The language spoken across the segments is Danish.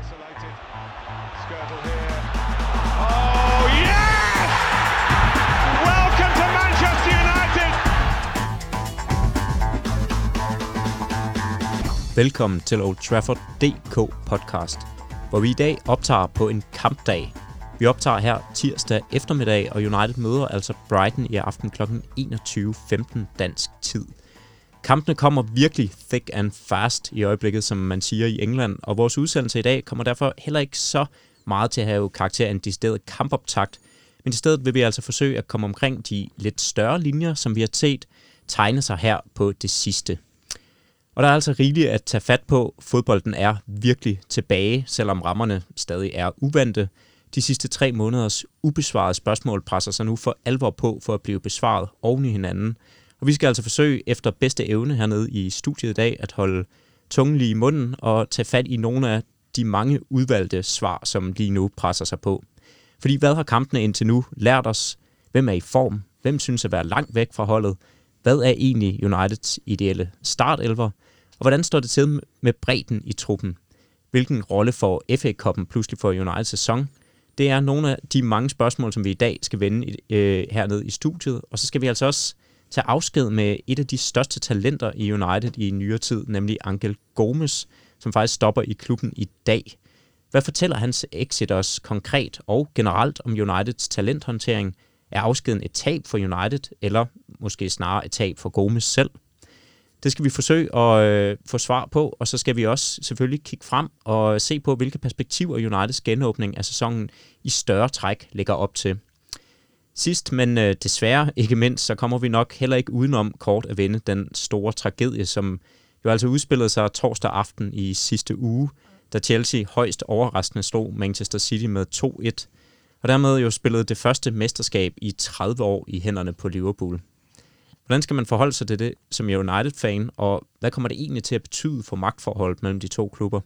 Isolated. Skirtle here. Oh, yes! Welcome to Manchester United! Velkommen til Old Trafford DK podcast, hvor vi i dag optager på en kampdag. Vi optager her tirsdag eftermiddag, og United møder altså Brighton i aften kl. 21.15 dansk tid. Kampene kommer virkelig thick and fast i øjeblikket, som man siger i England, og vores udsendelse i dag kommer derfor heller ikke så meget til at have karakter af en decideret kampoptakt, men i stedet vil vi altså forsøge at komme omkring de lidt større linjer, som vi har set tegne sig her på det sidste. Og der er altså rigeligt at tage fat på. Fodbolden er virkelig tilbage, selvom rammerne stadig er uvante. De sidste tre måneders ubesvarede spørgsmål presser sig nu for alvor på for at blive besvaret oven i hinanden. Og vi skal altså forsøge efter bedste evne hernede i studiet i dag at holde tungen lige i munden og tage fat i nogle af de mange udvalgte svar, som lige nu presser sig på. Fordi hvad har kampene indtil nu lært os? Hvem er i form? Hvem synes at være langt væk fra holdet? Hvad er egentlig Uniteds ideelle startelver? Og hvordan står det til med bredden i truppen? Hvilken rolle får FA-koppen pludselig for Uniteds sæson? Det er nogle af de mange spørgsmål, som vi i dag skal vende øh, hernede i studiet. Og så skal vi altså også tage afsked med et af de største talenter i United i nyere tid, nemlig Angel Gomes, som faktisk stopper i klubben i dag. Hvad fortæller hans exit os konkret og generelt om Uniteds talenthåndtering? Er afskeden et tab for United, eller måske snarere et tab for Gomes selv? Det skal vi forsøge at øh, få svar på, og så skal vi også selvfølgelig kigge frem og se på, hvilke perspektiver Uniteds genåbning af sæsonen i større træk lægger op til. Sidst, men øh, desværre ikke mindst, så kommer vi nok heller ikke udenom kort at vende den store tragedie, som jo altså udspillede sig torsdag aften i sidste uge, da Chelsea højst overraskende slog Manchester City med 2-1, og dermed jo spillede det første mesterskab i 30 år i hænderne på Liverpool. Hvordan skal man forholde sig til det som United-fan, og hvad kommer det egentlig til at betyde for magtforholdet mellem de to klubber?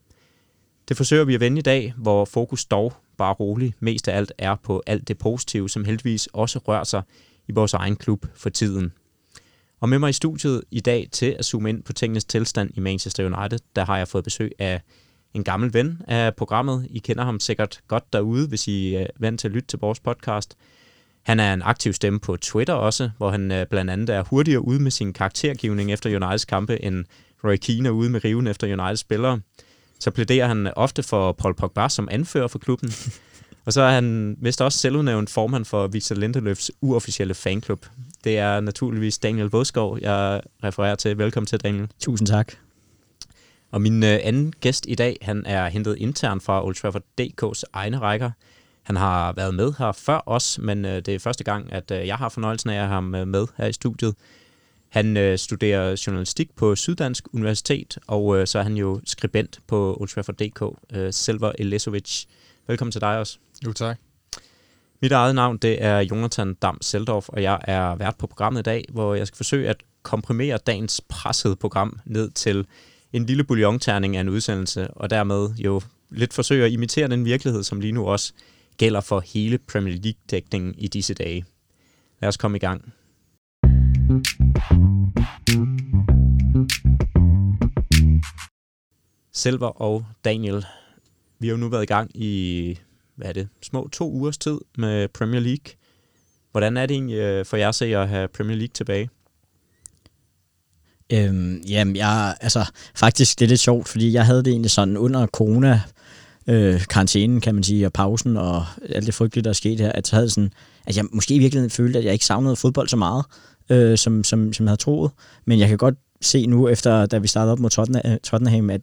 Det forsøger vi at vende i dag, hvor fokus dog bare rolig, mest af alt er på alt det positive, som heldigvis også rører sig i vores egen klub for tiden. Og med mig i studiet i dag til at zoome ind på tingenes tilstand i Manchester United, der har jeg fået besøg af en gammel ven af programmet. I kender ham sikkert godt derude, hvis I er vant til at lytte til vores podcast. Han er en aktiv stemme på Twitter også, hvor han øh, blandt andet er hurtigere ude med sin karaktergivning efter Uniteds kampe, end Roy Keane er ude med riven efter Uniteds spillere. Så plæderer han ofte for Paul Pogba som anfører for klubben. Og så er han vist også selvudnævnt formand for Victor Lindeløfs uofficielle fanklub. Det er naturligvis Daniel Vådskov, jeg refererer til. Velkommen til, Daniel. Tusind tak. Og min øh, anden gæst i dag, han er hentet intern fra Old Trafford DK's egne rækker. Han har været med her før os, men øh, det er første gang, at øh, jeg har fornøjelsen af at have ham med her i studiet. Han øh, studerer journalistik på Syddansk Universitet, og øh, så er han jo skribent på Old Trafford DK, øh, Selver Elesovic. Velkommen til dig også. Jo, tak. Mit eget navn, det er Jonathan Dam Seldorf, og jeg er vært på programmet i dag, hvor jeg skal forsøge at komprimere dagens pressede program ned til en lille bouillonterning af en udsendelse, og dermed jo lidt forsøge at imitere den virkelighed, som lige nu også gælder for hele Premier League-dækningen i disse dage. Lad os komme i gang. Selver og Daniel, vi har jo nu været i gang i, hvad er det, små to ugers tid med Premier League. Hvordan er det egentlig øh, for jer at se at have Premier League tilbage? Øhm, jamen, jeg, altså, faktisk det er lidt sjovt, fordi jeg havde det egentlig sådan under corona, øh, karantænen, kan man sige, og pausen og alt det frygtelige, der er sket her, at så havde sådan, at jeg måske i virkeligheden følte, at jeg ikke savnede fodbold så meget, øh, som, som, som jeg havde troet. Men jeg kan godt se nu, efter da vi startede op mod Tottenham, øh, Tottenham at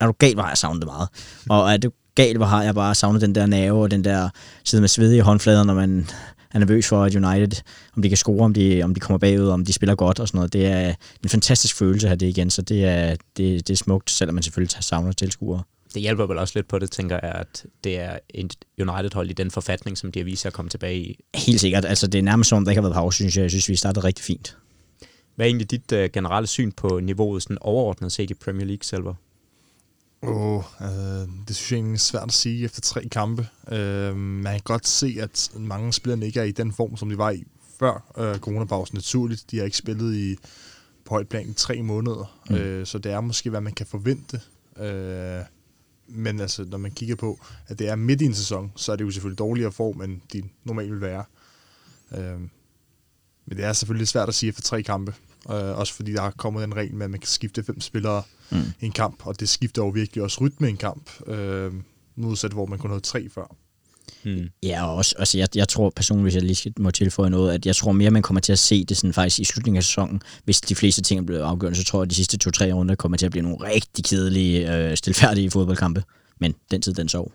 er du galt, var jeg savnet det meget. Og er du galt, hvor har jeg bare savnet den der nerve og den der sidde med svedige håndflader, når man er nervøs for, at United, om de kan score, om de, om de kommer bagud, om de spiller godt og sådan noget. Det er en fantastisk følelse at have det igen, så det er, det, det er smukt, selvom man selvfølgelig savner tilskuere. Det hjælper vel også lidt på det, tænker jeg, at det er et United-hold i den forfatning, som de har vist sig at komme tilbage i. Helt sikkert. Altså, det er nærmest som, der ikke har været pause, synes jeg. Jeg synes, vi startede rigtig fint. Hvad er egentlig dit uh, generelle syn på niveauet sådan overordnet set i Premier League, selv? Oh, øh, det synes jeg egentlig er svært at sige efter tre kampe. Øh, man kan godt se, at mange spillere ikke er i den form, som de var i før øh, coronapausen. Naturligt, de har ikke spillet i på højt plan i tre måneder, mm. øh, så det er måske, hvad man kan forvente. Øh, men altså, når man kigger på, at det er midt i en sæson, så er det jo selvfølgelig dårligere form, end de normalt vil være. Øh, men det er selvfølgelig svært at sige efter tre kampe. Øh, også fordi der er kommet en regel med, at man kan skifte fem spillere mm. i en kamp, og det skifter jo virkelig også rytme i en kamp, øh, modsat hvor man kun havde tre før. Hmm. Ja, og også, altså jeg, jeg tror personligt, hvis jeg lige skal, må tilføje noget, at jeg tror mere, man kommer til at se det sådan faktisk i slutningen af sæsonen. Hvis de fleste ting er blevet afgjort, så tror jeg, at de sidste to-tre runder kommer til at blive nogle rigtig kedelige, øh, stilfærdige fodboldkampe. Men den tid, den sov.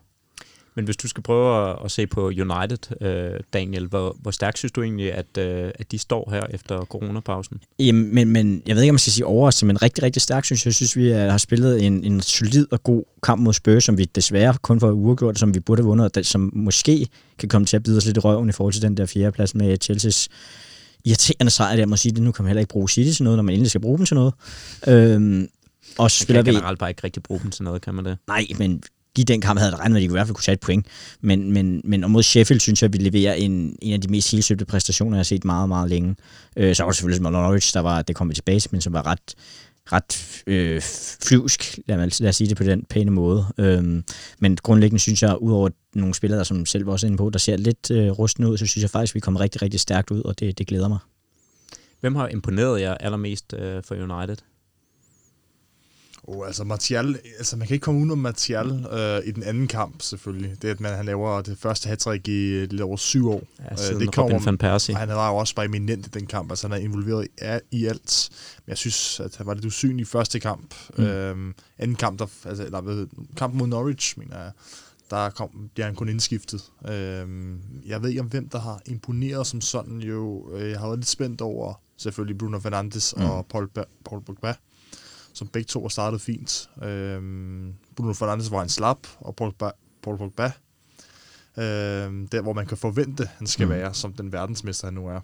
Men hvis du skal prøve at, at se på United, øh, Daniel, hvor, hvor stærkt synes du egentlig, at, øh, at de står her efter coronapausen? Jamen, men, men jeg ved ikke, om man skal sige overraskende, men rigtig, rigtig stærkt synes jeg. Jeg synes, vi har spillet en, en solid og god kamp mod Spurs, som vi desværre kun får uafgjort, som vi burde have vundet, og som måske kan komme til at bide os lidt i røven i forhold til den der fjerdeplads med Chelsea's irriterende sejr. Jeg må sige det, nu kan man heller ikke bruge City til noget, når man endelig skal bruge dem til noget. Øhm, og så spiller vi... generelt bare ikke rigtig bruge dem til noget, kan man det? Nej, men give den kamp havde regnet med, at de kunne i hvert fald kunne tage et point. Men, men, men og mod Sheffield synes jeg, at vi leverer en, en af de mest helsøbte præstationer, jeg har set meget, meget længe. Øh, så var det selvfølgelig som Norwich, der var, det kom vi tilbage men som var ret, ret øh, flyvsk, lad, mig, lad os sige det på den pæne måde. Øh, men grundlæggende synes jeg, udover nogle spillere, der som selv var også inde på, der ser lidt øh, rustne ud, så synes jeg faktisk, at vi kommer rigtig, rigtig stærkt ud, og det, det glæder mig. Hvem har imponeret jer allermest øh, for United? Oh, altså Martial, altså man kan ikke komme udenom Martial øh, i den anden kamp selvfølgelig. Det at man, han laver det første hat i lidt over syv år. Ja, øh, det kommer, Robin van Persie. Han var jo også bare eminent i den kamp, altså han er involveret i, i alt. Men jeg synes, at han var lidt usynlig i første kamp. Mm. Øhm, anden kamp, der, altså, eller ved, kamp mod Norwich, mener jeg, der kom, bliver han kun indskiftet. Øhm, jeg ved ikke om hvem, der har imponeret som sådan jo. Øh, jeg har været lidt spændt over selvfølgelig Bruno Fernandes mm. og Paul, Paul Pogba som begge to har startet fint. Øhm, Bruno Fernandes var en slap, og Paul, ba- Paul Pogba, øhm, der hvor man kan forvente, han skal mm. være, som den verdensmester han nu er.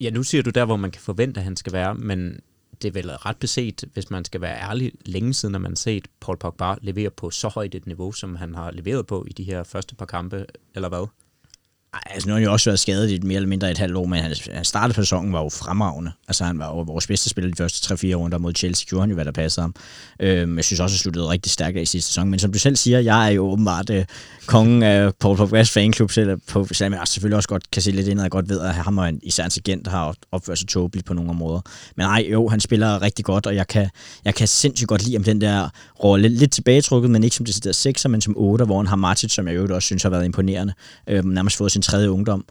Ja, nu siger du der, hvor man kan forvente, at han skal være, men det er vel ret beset, hvis man skal være ærlig, længe siden, at man set Paul Pogba levere på så højt et niveau, som han har leveret på i de her første par kampe, eller hvad? Altså nu har han jo også været skadet i mere eller mindre et halvt år, men han, han startede på sæsonen var jo fremragende. Altså han var jo vores bedste spiller de første 3-4 runder mod Chelsea, gjorde han jo, hvad der passede ham. Øhm, jeg synes også, at sluttede rigtig stærkt af i sidste sæson. Men som du selv siger, jeg er jo åbenbart øh, kongen af Paul Pogba's fanklub, selv på, selvom jeg selvfølgelig også godt kan se lidt ind, og godt ved, at ham og en, især en agent har opført sig tåbeligt på nogle områder. Men nej, jo, han spiller rigtig godt, og jeg kan, jeg kan sindssygt godt lide om den der rolle. Lidt, tilbagetrukket, men ikke som det der 6'er, men som 8'er, hvor han har Martic, som jeg jo også synes har været imponerende. Øhm, nærmest fået sin tredje ungdom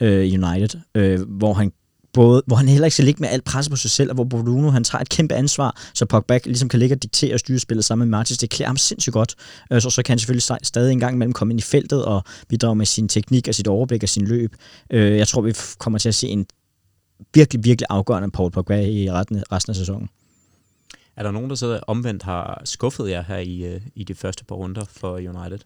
øh, United, øh, hvor han både, hvor han heller ikke skal ligge med alt pres på sig selv, og hvor Bruno han tager et kæmpe ansvar, så Pogba ligesom kan ligge og diktere og styre spillet sammen med Martins. Det klæder ham sindssygt godt. Øh, så, så kan han selvfølgelig stadig en gang imellem komme ind i feltet og bidrage med sin teknik og sit overblik og sin løb. Øh, jeg tror, vi kommer til at se en virkelig, virkelig afgørende Paul Pogba i resten, resten af sæsonen. Er der nogen, der så omvendt har skuffet jer her i, øh, i de første par runder for United?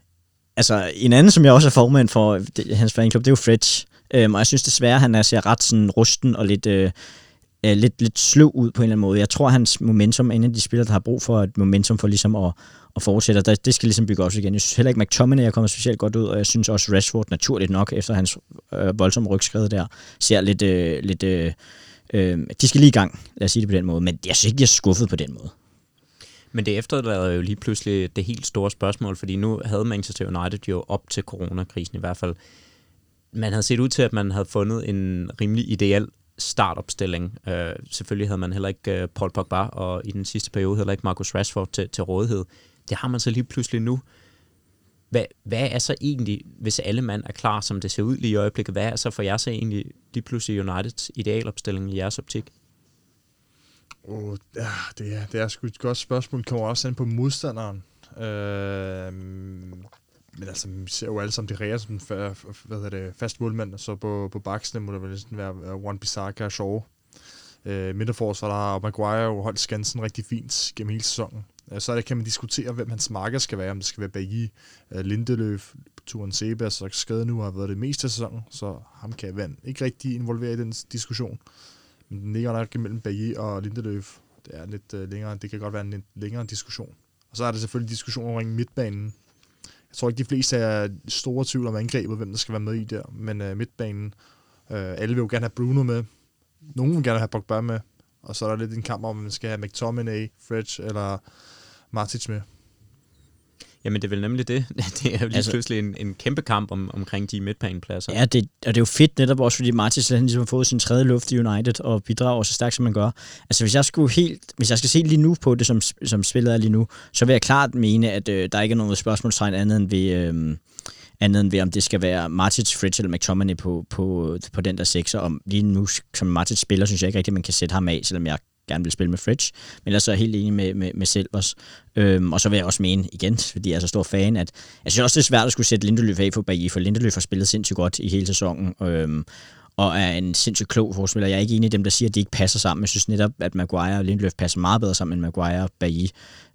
Altså, en anden, som jeg også er formand for, det, hans fanklub, det er jo Fred. Øhm, og jeg synes desværre, han er, ser ret sådan rusten og lidt, øh, lidt, lidt sløv ud på en eller anden måde. Jeg tror, hans momentum er en af de spillere, der har brug for et momentum for ligesom at, at fortsætte. Det, det skal ligesom bygge op igen. Jeg synes heller ikke, McTominay er kommet specielt godt ud, og jeg synes også, Rashford naturligt nok, efter hans øh, voldsomme rygskred der, ser lidt... Øh, lidt øh, øh, de skal lige i gang, lad os sige det på den måde. Men jeg synes ikke, de er skuffet på den måde. Men det efterlader jo lige pludselig det helt store spørgsmål, fordi nu havde Manchester United jo op til coronakrisen i hvert fald, man havde set ud til, at man havde fundet en rimelig ideel startopstilling. Øh, selvfølgelig havde man heller ikke øh, Paul Pogba, og i den sidste periode heller ikke Marcus Rashford til, til rådighed. Det har man så lige pludselig nu. Hvad, hvad er så egentlig, hvis alle mand er klar, som det ser ud lige i øjeblikket, hvad er så for jer så egentlig lige pludselig Uniteds idealopstilling i jeres optik? Oh, ja, det, er, det er sgu et godt spørgsmål. Det kommer også ind på modstanderen. Øh, men altså, vi ser jo alle sammen det reger som hvad hedder det, fast målmand, så på, på baksene må der vel næsten være One Bissaka og Shaw. Øh, midterforsvar, der har Maguire jo holdt skansen rigtig fint gennem hele sæsonen. Øh, så det, kan man diskutere, hvem hans marker skal være, om det skal være Bailly, øh, Lindeløf, Turen Sebas, så skade nu har været det meste af sæsonen, så ham kan jeg ikke rigtig involvere i den diskussion den ligger nok mellem Bayer og Lindeløf. Det er lidt øh, længere, det kan godt være en lidt længere diskussion. Og så er der selvfølgelig diskussion omkring midtbanen. Jeg tror ikke, de fleste er store tvivl om angrebet, hvem der skal være med i der. Men øh, midtbanen, øh, alle vil jo gerne have Bruno med. Nogen vil gerne have Pogba med. Og så er der lidt en kamp om, om man skal have McTominay, Fred eller Martic med. Jamen, det er vel nemlig det. Det er jo lige altså, pludselig en, en kæmpe kamp om, omkring de midtbanepladser. Ja, det, og det er jo fedt netop også, fordi Martins han ligesom har fået sin tredje luft i United og bidrager så stærkt, som man gør. Altså, hvis jeg skulle helt, hvis jeg skal se lige nu på det, som, som spillet er lige nu, så vil jeg klart mene, at øh, der ikke er noget spørgsmålstegn andet end ved... Øh, andet end ved, om det skal være Martins, Fritz eller McTominay på, på, på den der sekser. Og lige nu, som Martins spiller, synes jeg ikke rigtigt, at man kan sætte ham af, selvom jeg gerne vil spille med Fridge. Men ellers er jeg helt enig med, med, med Selvers. Øhm, og så vil jeg også mene igen, fordi jeg er så stor fan, at jeg synes også, det er svært at skulle sætte Lindeløf af for Bailly, for Lindeløf har spillet sindssygt godt i hele sæsonen. Øhm, og er en sindssygt klog forspiller. Jeg er ikke enig i dem, der siger, at de ikke passer sammen. Jeg synes netop, at Maguire og Lindeløf passer meget bedre sammen end Maguire og Bailly.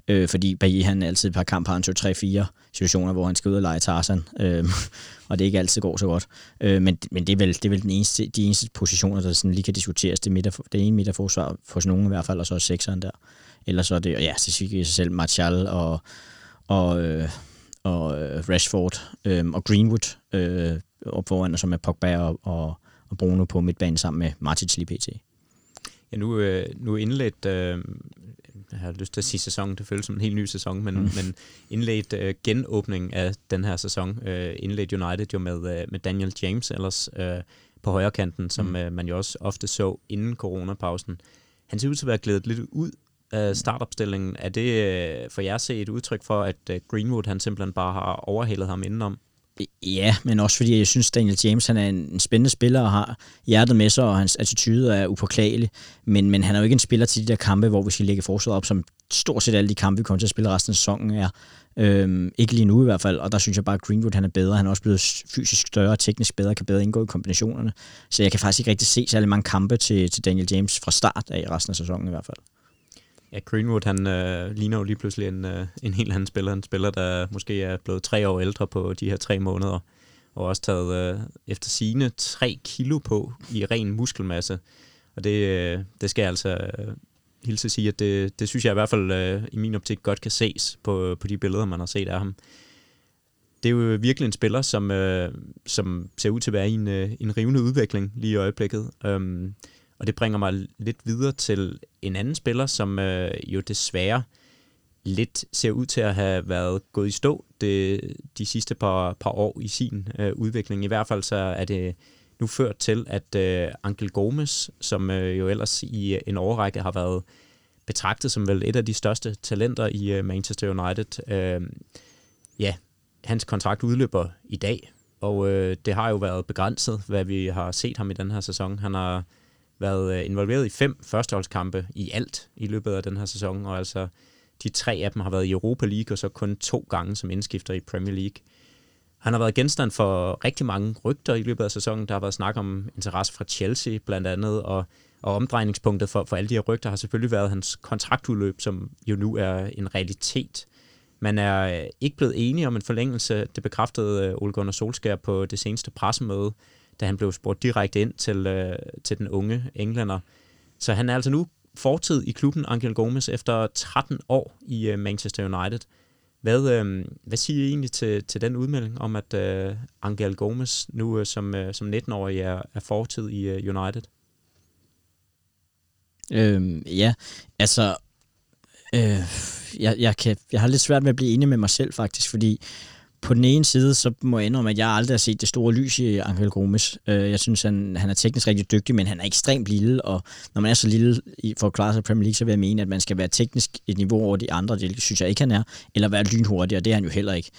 Øh, fordi Bailly, han altid et par kamp har han 2-3-4 situationer, hvor han skal ud og lege Tarzan. Øh, og det ikke altid går så godt. Øh, men men det, er vel, det er vel den eneste, de eneste positioner, der sådan lige kan diskuteres. Det, midter, det ene midterforsvar for nogen i hvert fald, og så er sekseren der. Ellers så er det, ja, det siger sig selv, Martial og, og, øh, og øh, Rashford øh, og Greenwood øh, op foran, som er Pogba og, og, og Bruno på midtbanen sammen med Martins lige pt. Ja, nu, øh, nu indledt øh, jeg har lyst til at sige sæson, det føles som en helt ny sæson, men, mm. men indledt øh, genåbning af den her sæson, øh, indledt United jo med, øh, med Daniel James ellers øh, på højre kanten, som mm. øh, man jo også ofte så inden coronapausen. Han ser ud til at være glædet lidt ud af startopstillingen. Er det øh, for jer se et udtryk for, at øh, Greenwood han simpelthen bare har overhalet ham indenom? Ja, men også fordi jeg synes, Daniel James han er en spændende spiller og har hjertet med sig, og hans attitude er upåklagelig. Men, men han er jo ikke en spiller til de der kampe, hvor vi skal lægge forsvaret op, som stort set alle de kampe, vi kommer til at spille resten af sæsonen er. Øhm, ikke lige nu i hvert fald, og der synes jeg bare, at Greenwood han er bedre. Han er også blevet fysisk større og teknisk bedre, kan bedre indgå i kombinationerne. Så jeg kan faktisk ikke rigtig se særlig mange kampe til, til Daniel James fra start af resten af sæsonen i hvert fald. Ja, Greenwood, han øh, ligner jo lige pludselig en, øh, en helt anden spiller. En spiller, der måske er blevet tre år ældre på de her tre måneder, og også taget øh, efter sine tre kilo på i ren muskelmasse. Og det, øh, det skal jeg altså øh, hilse at sige, at det, det synes jeg i hvert fald øh, i min optik godt kan ses på, på de billeder, man har set af ham. Det er jo virkelig en spiller, som, øh, som ser ud til at være i en, øh, en rivende udvikling lige i øjeblikket. Um, og det bringer mig lidt videre til en anden spiller, som øh, jo desværre lidt ser ud til at have været gået i stå det, de sidste par, par år i sin øh, udvikling. I hvert fald så er det nu ført til, at øh, Angel Gomes, som øh, jo ellers i en årrække har været betragtet som vel et af de største talenter i øh, Manchester United, øh, ja, hans kontrakt udløber i dag, og øh, det har jo været begrænset, hvad vi har set ham i den her sæson. Han har været øh, involveret i fem førsteholdskampe i alt i løbet af den her sæson, og altså de tre af dem har været i Europa League, og så kun to gange som indskifter i Premier League. Han har været genstand for rigtig mange rygter i løbet af sæsonen. Der har været snak om interesse fra Chelsea blandt andet, og, og omdrejningspunktet for, for alle de her rygter har selvfølgelig været hans kontraktudløb, som jo nu er en realitet. Man er øh, ikke blevet enige om en forlængelse. Det bekræftede øh, Ole Gunnar Solskjaer på det seneste pressemøde da han blev spurgt direkte ind til, øh, til den unge englænder. Så han er altså nu fortid i klubben, Angel Gomes, efter 13 år i øh, Manchester United. Hvad, øh, hvad siger I egentlig til, til den udmelding om, at øh, Angel Gomes nu øh, som, øh, som 19-årig er, er fortid i øh, United? Øhm, ja, altså, øh, jeg, jeg, kan, jeg har lidt svært med at blive enig med mig selv faktisk, fordi på den ene side, så må jeg indrømme, at jeg aldrig har set det store lys i Angel Gomes. Øh, jeg synes, han, han er teknisk rigtig dygtig, men han er ekstremt lille, og når man er så lille for at klare sig i Premier League, så vil jeg mene, at man skal være teknisk et niveau over de andre, det synes jeg ikke, han er, eller være lynhurtig, og det er han jo heller ikke.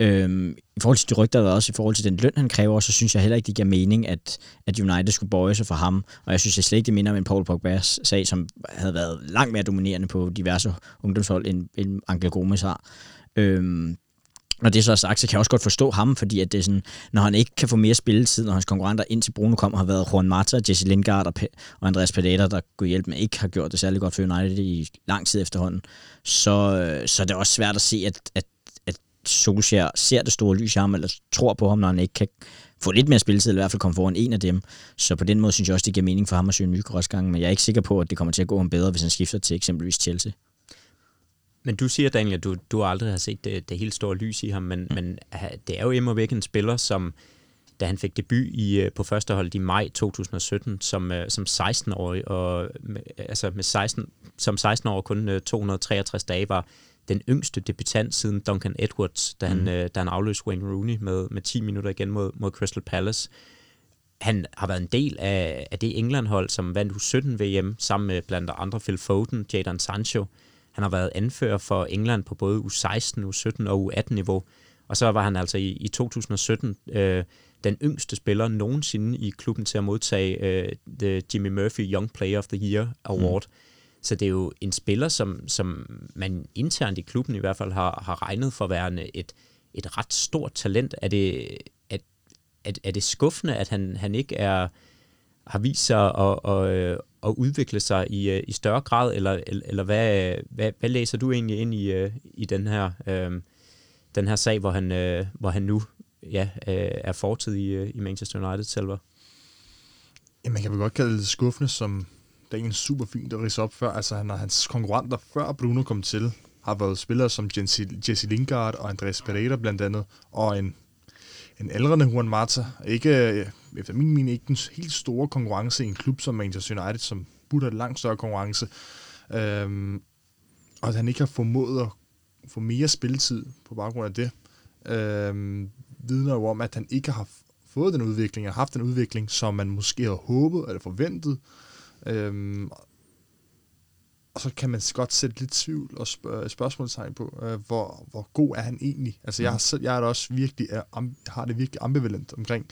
Øhm, I forhold til de rygter, der også i forhold til den løn, han kræver, så synes jeg heller ikke, det giver mening, at, at United skulle bøje sig for ham. Og jeg synes jeg slet ikke, det minder om en Paul Pogba's sag, som havde været langt mere dominerende på diverse ungdomshold, end, end Angel Gomes har. Øhm, når det så er sagt, så kan jeg også godt forstå ham, fordi at det er sådan, når han ikke kan få mere spilletid, når hans konkurrenter ind til Bruno kom, har været Juan Mata, Jesse Lingard og, og Andreas Pedata, der kunne hjælpe med, ikke har gjort det særlig godt for United i lang tid efterhånden, så, øh, så det er også svært at se, at, at, at Solskjaer ser det store lys i ham, eller tror på ham, når han ikke kan få lidt mere spilletid, eller i hvert fald komme foran en af dem. Så på den måde synes jeg også, det giver mening for ham at søge en ny men jeg er ikke sikker på, at det kommer til at gå ham bedre, hvis han skifter til eksempelvis Chelsea. Men du siger, Daniel, at du, du aldrig har set det, det helt store lys i ham, men, mm. men det er jo imod væk en spiller, som da han fik debut i, øh, på førsteholdet i maj 2017 som, øh, som 16-årig, og med, altså med 16, som 16 år kun 263 øh, dage var den yngste debutant siden Duncan Edwards, da han, mm. øh, da han afløste Wayne Rooney med, med 10 minutter igen mod, mod Crystal Palace. Han har været en del af, af det England-hold, som vandt U17 VM, sammen med blandt andre Phil Foden, Jadon Sancho. Han har været anfører for England på både U16, U17 og U18-niveau. Og så var han altså i, i 2017 øh, den yngste spiller nogensinde i klubben til at modtage øh, the Jimmy Murphy Young Player of the Year Award. Mm. Så det er jo en spiller, som, som man internt i klubben i hvert fald har, har regnet for værende et, et ret stort talent. Er det, er, er, er det skuffende, at han, han ikke er har vist sig at, at, at udvikle sig i, øh, i større grad, eller, eller hvad, hvad, hvad læser du egentlig ind i, øh, i den her øh, den her sag, hvor han, øh, hvor han nu ja, øh, er fortid i, øh, i Manchester United selv? Ja, man kan vel godt kalde det skuffende, som det er en super fint at rise op før. Altså, han hans konkurrenter, før Bruno kom til, har været spillere som Jesse, Jesse Lingard og Andreas Pereira blandt andet, og en, en aldrende Juan Mata. Ikke, øh, efter min mening, ikke den helt store konkurrence i en klub som Manchester United, som burde have langt større konkurrence. Øhm, og at han ikke har formået at få mere spilletid på baggrund af det, øhm, vidner jo om, at han ikke har fået den udvikling, og haft den udvikling, som man måske havde håbet eller forventet. Øhm, og så kan man godt sætte lidt tvivl og spørg- spørgsmålstegn på, øh, hvor, hvor god er han egentlig? Altså, jeg, har selv, jeg er da også virkelig, er, am, har det virkelig ambivalent omkring,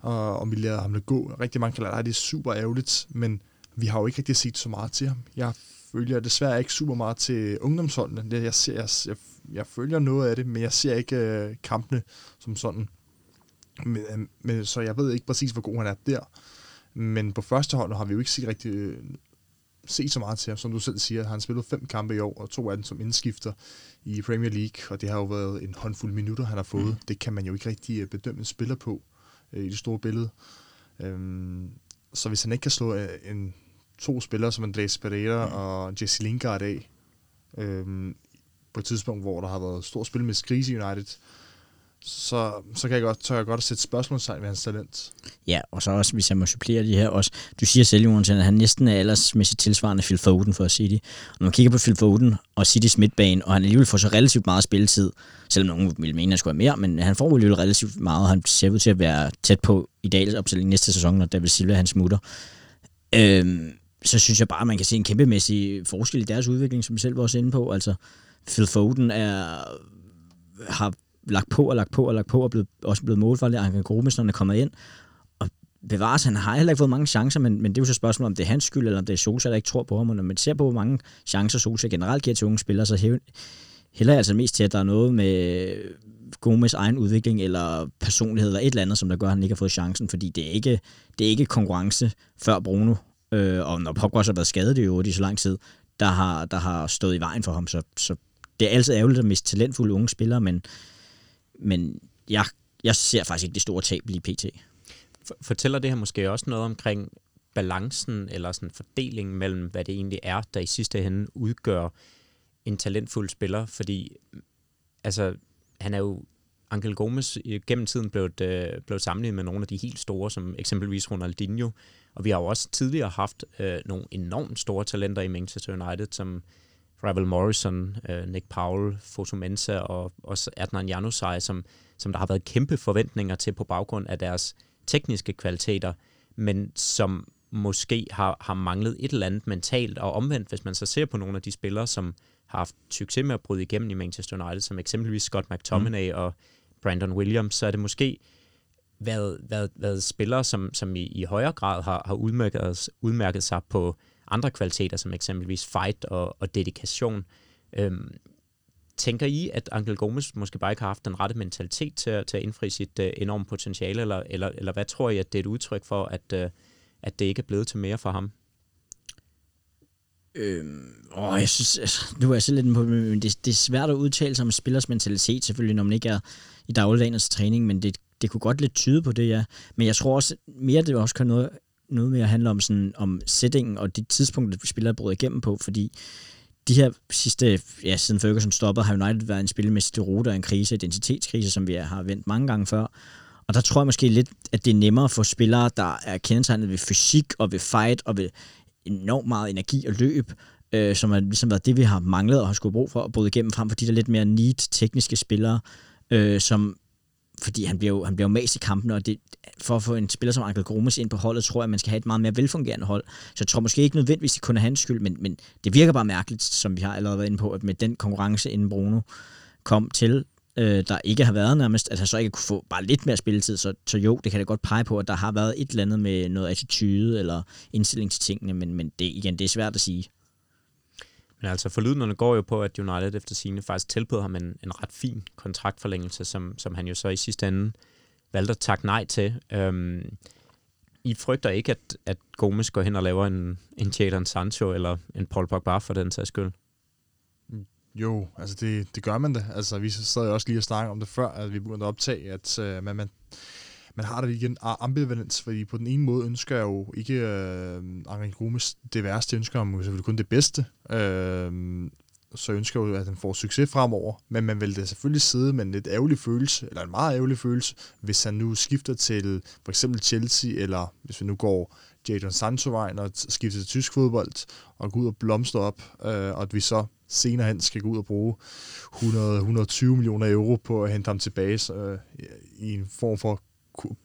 og, om vi lader ham gå. Rigtig mange kan lade det er super ærgerligt, men vi har jo ikke rigtig set så meget til ham. Jeg følger desværre ikke super meget til ungdomsholdene. Jeg, ser, jeg, jeg, jeg følger noget af det, men jeg ser ikke øh, kampene som sådan. Men, øh, men, så jeg ved ikke præcis, hvor god han er der. Men på første hold har vi jo ikke set rigtig set så meget til ham, som du selv siger. Han har spillet fem kampe i år, og to af dem som indskifter i Premier League, og det har jo været en håndfuld minutter, han har fået. Mm. Det kan man jo ikke rigtig øh, bedømme en spiller på øh, i det store billede. Øhm, så hvis han ikke kan slå øh, en to spillere som Andres Pereira mm. og Jesse Lingard af, øhm, på et tidspunkt, hvor der har været stor spil med krise i United, så, så kan jeg godt, tør jeg godt at sætte spørgsmålstegn ved hans talent. Ja, og så også, hvis jeg må supplere de her også. Du siger selv, Jonas, at han næsten er aldersmæssigt tilsvarende Phil Foden for City. Og når man kigger på Phil Foden og Citys midtbane, og han alligevel får så relativt meget spilletid, selvom nogen vil mene, at han skulle have mere, men han får alligevel relativt meget, og han ser ud til at være tæt på i dagens opstilling næste sæson, når David Silva han smutter. Øhm, så synes jeg bare, at man kan se en kæmpemæssig forskel i deres udvikling, som vi selv var også inde på. Altså, Phil Foden er, har lagt på og lagt på og lagt på, og blevet, også blevet målfarlig. Anker Gomes, når han er kommet ind. Og bevares, han har heller ikke fået mange chancer, men, men det er jo så et spørgsmål, om det er hans skyld, eller om det er Sosa, der ikke tror på ham. Og når man ser på, hvor mange chancer Sosa generelt giver til unge spillere, så hælder jeg altså mest til, at der er noget med Gomes egen udvikling, eller personlighed, eller et eller andet, som der gør, at han ikke har fået chancen, fordi det er ikke, det er ikke konkurrence før Bruno øh, og når Pogba har været skadet i øvrigt i så lang tid, der har, der har stået i vejen for ham. Så, så det er altid ærgerligt at miste talentfulde unge spillere, men, men jeg, jeg ser faktisk ikke det store tab lige pt. Fortæller det her måske også noget omkring balancen eller sådan fordelingen mellem, hvad det egentlig er, der i sidste ende udgør en talentfuld spiller, fordi altså, han er jo Angel Gomes gennem tiden blevet, øh, blevet sammenlignet med nogle af de helt store, som eksempelvis Ronaldinho, og vi har jo også tidligere haft øh, nogle enormt store talenter i Manchester United, som Ravel Morrison, øh, Nick Powell, Foto Mensa og også Adnan Januzaj, som, som der har været kæmpe forventninger til på baggrund af deres tekniske kvaliteter, men som måske har, har manglet et eller andet mentalt, og omvendt, hvis man så ser på nogle af de spillere, som har haft succes med at bryde igennem i Manchester United, som eksempelvis Scott McTominay mm. og Brandon Williams, så er det måske været, været, været spillere, som, som i, i højere grad har, har udmærket, udmærket sig på andre kvaliteter, som eksempelvis fight og, og dedikation. Øhm, tænker I, at Angel Gomes måske bare ikke har haft den rette mentalitet til, til at indfri sit øh, enorme potentiale, eller, eller, eller hvad tror I, at det er et udtryk for, at, øh, at det ikke er blevet til mere for ham? Øhm, åh, jeg synes, altså, nu er jeg så lidt på, men det, det er svært at udtale sig om spillers mentalitet, selvfølgelig, når man ikke er i dagligdagens træning, men det, det kunne godt lidt tyde på det, ja. Men jeg tror også, mere det også kan noget, noget mere handler om, sådan, om settingen og de tidspunkter, spillere bryder igennem på, fordi de her sidste, ja, siden Ferguson stoppede, har United været en spillemæssig rute og en krise, identitetskrise, som vi har vendt mange gange før. Og der tror jeg måske lidt, at det er nemmere for spillere, der er kendetegnet ved fysik og ved fight og ved enormt meget energi og løb, øh, som har ligesom været det, vi har manglet og har skulle brug for at bryde igennem frem for de der lidt mere neat tekniske spillere, øh, som fordi han bliver jo, han bliver jo mast i kampen, og det, for at få en spiller som Ankel Gomes ind på holdet, tror jeg, at man skal have et meget mere velfungerende hold. Så jeg tror måske ikke nødvendigvis, det kun er hans skyld, men, men det virker bare mærkeligt, som vi har allerede været inde på, at med den konkurrence, inden Bruno kom til, øh, der ikke har været nærmest, at han så ikke kunne få bare lidt mere spilletid. Så, så jo, det kan da godt pege på, at der har været et eller andet med noget attitude eller indstilling til tingene, men, men det, igen, det er svært at sige. Men altså forlydenderne går jo på, at United efter sine faktisk tilbød ham en, en ret fin kontraktforlængelse, som, som han jo så i sidste ende valgte at takke nej til. Øhm, I frygter ikke, at, at Gomes går hen og laver en, en Jadon Sancho eller en Paul Pogba for den sags skyld? Jo, altså det, det gør man da. Altså vi sad jo også lige og snakke om det før, at vi begyndte at optage, at øh, man, man, man har det igen ambivalens, fordi på den ene måde ønsker jeg jo ikke øh, Angel Gomes det værste, jeg ønsker ham selvfølgelig kun det bedste. Øh, så ønsker jeg jo, at han får succes fremover, men man vil da selvfølgelig sidde med en lidt ærgerlig følelse, eller en meget ærgerlig følelse, hvis han nu skifter til for eksempel Chelsea, eller hvis vi nu går Jadon Sancho-vejen og skifter til tysk fodbold, og går ud og blomster op, øh, og at vi så senere hen skal gå ud og bruge 100-120 millioner euro på at hente ham tilbage øh, i en form for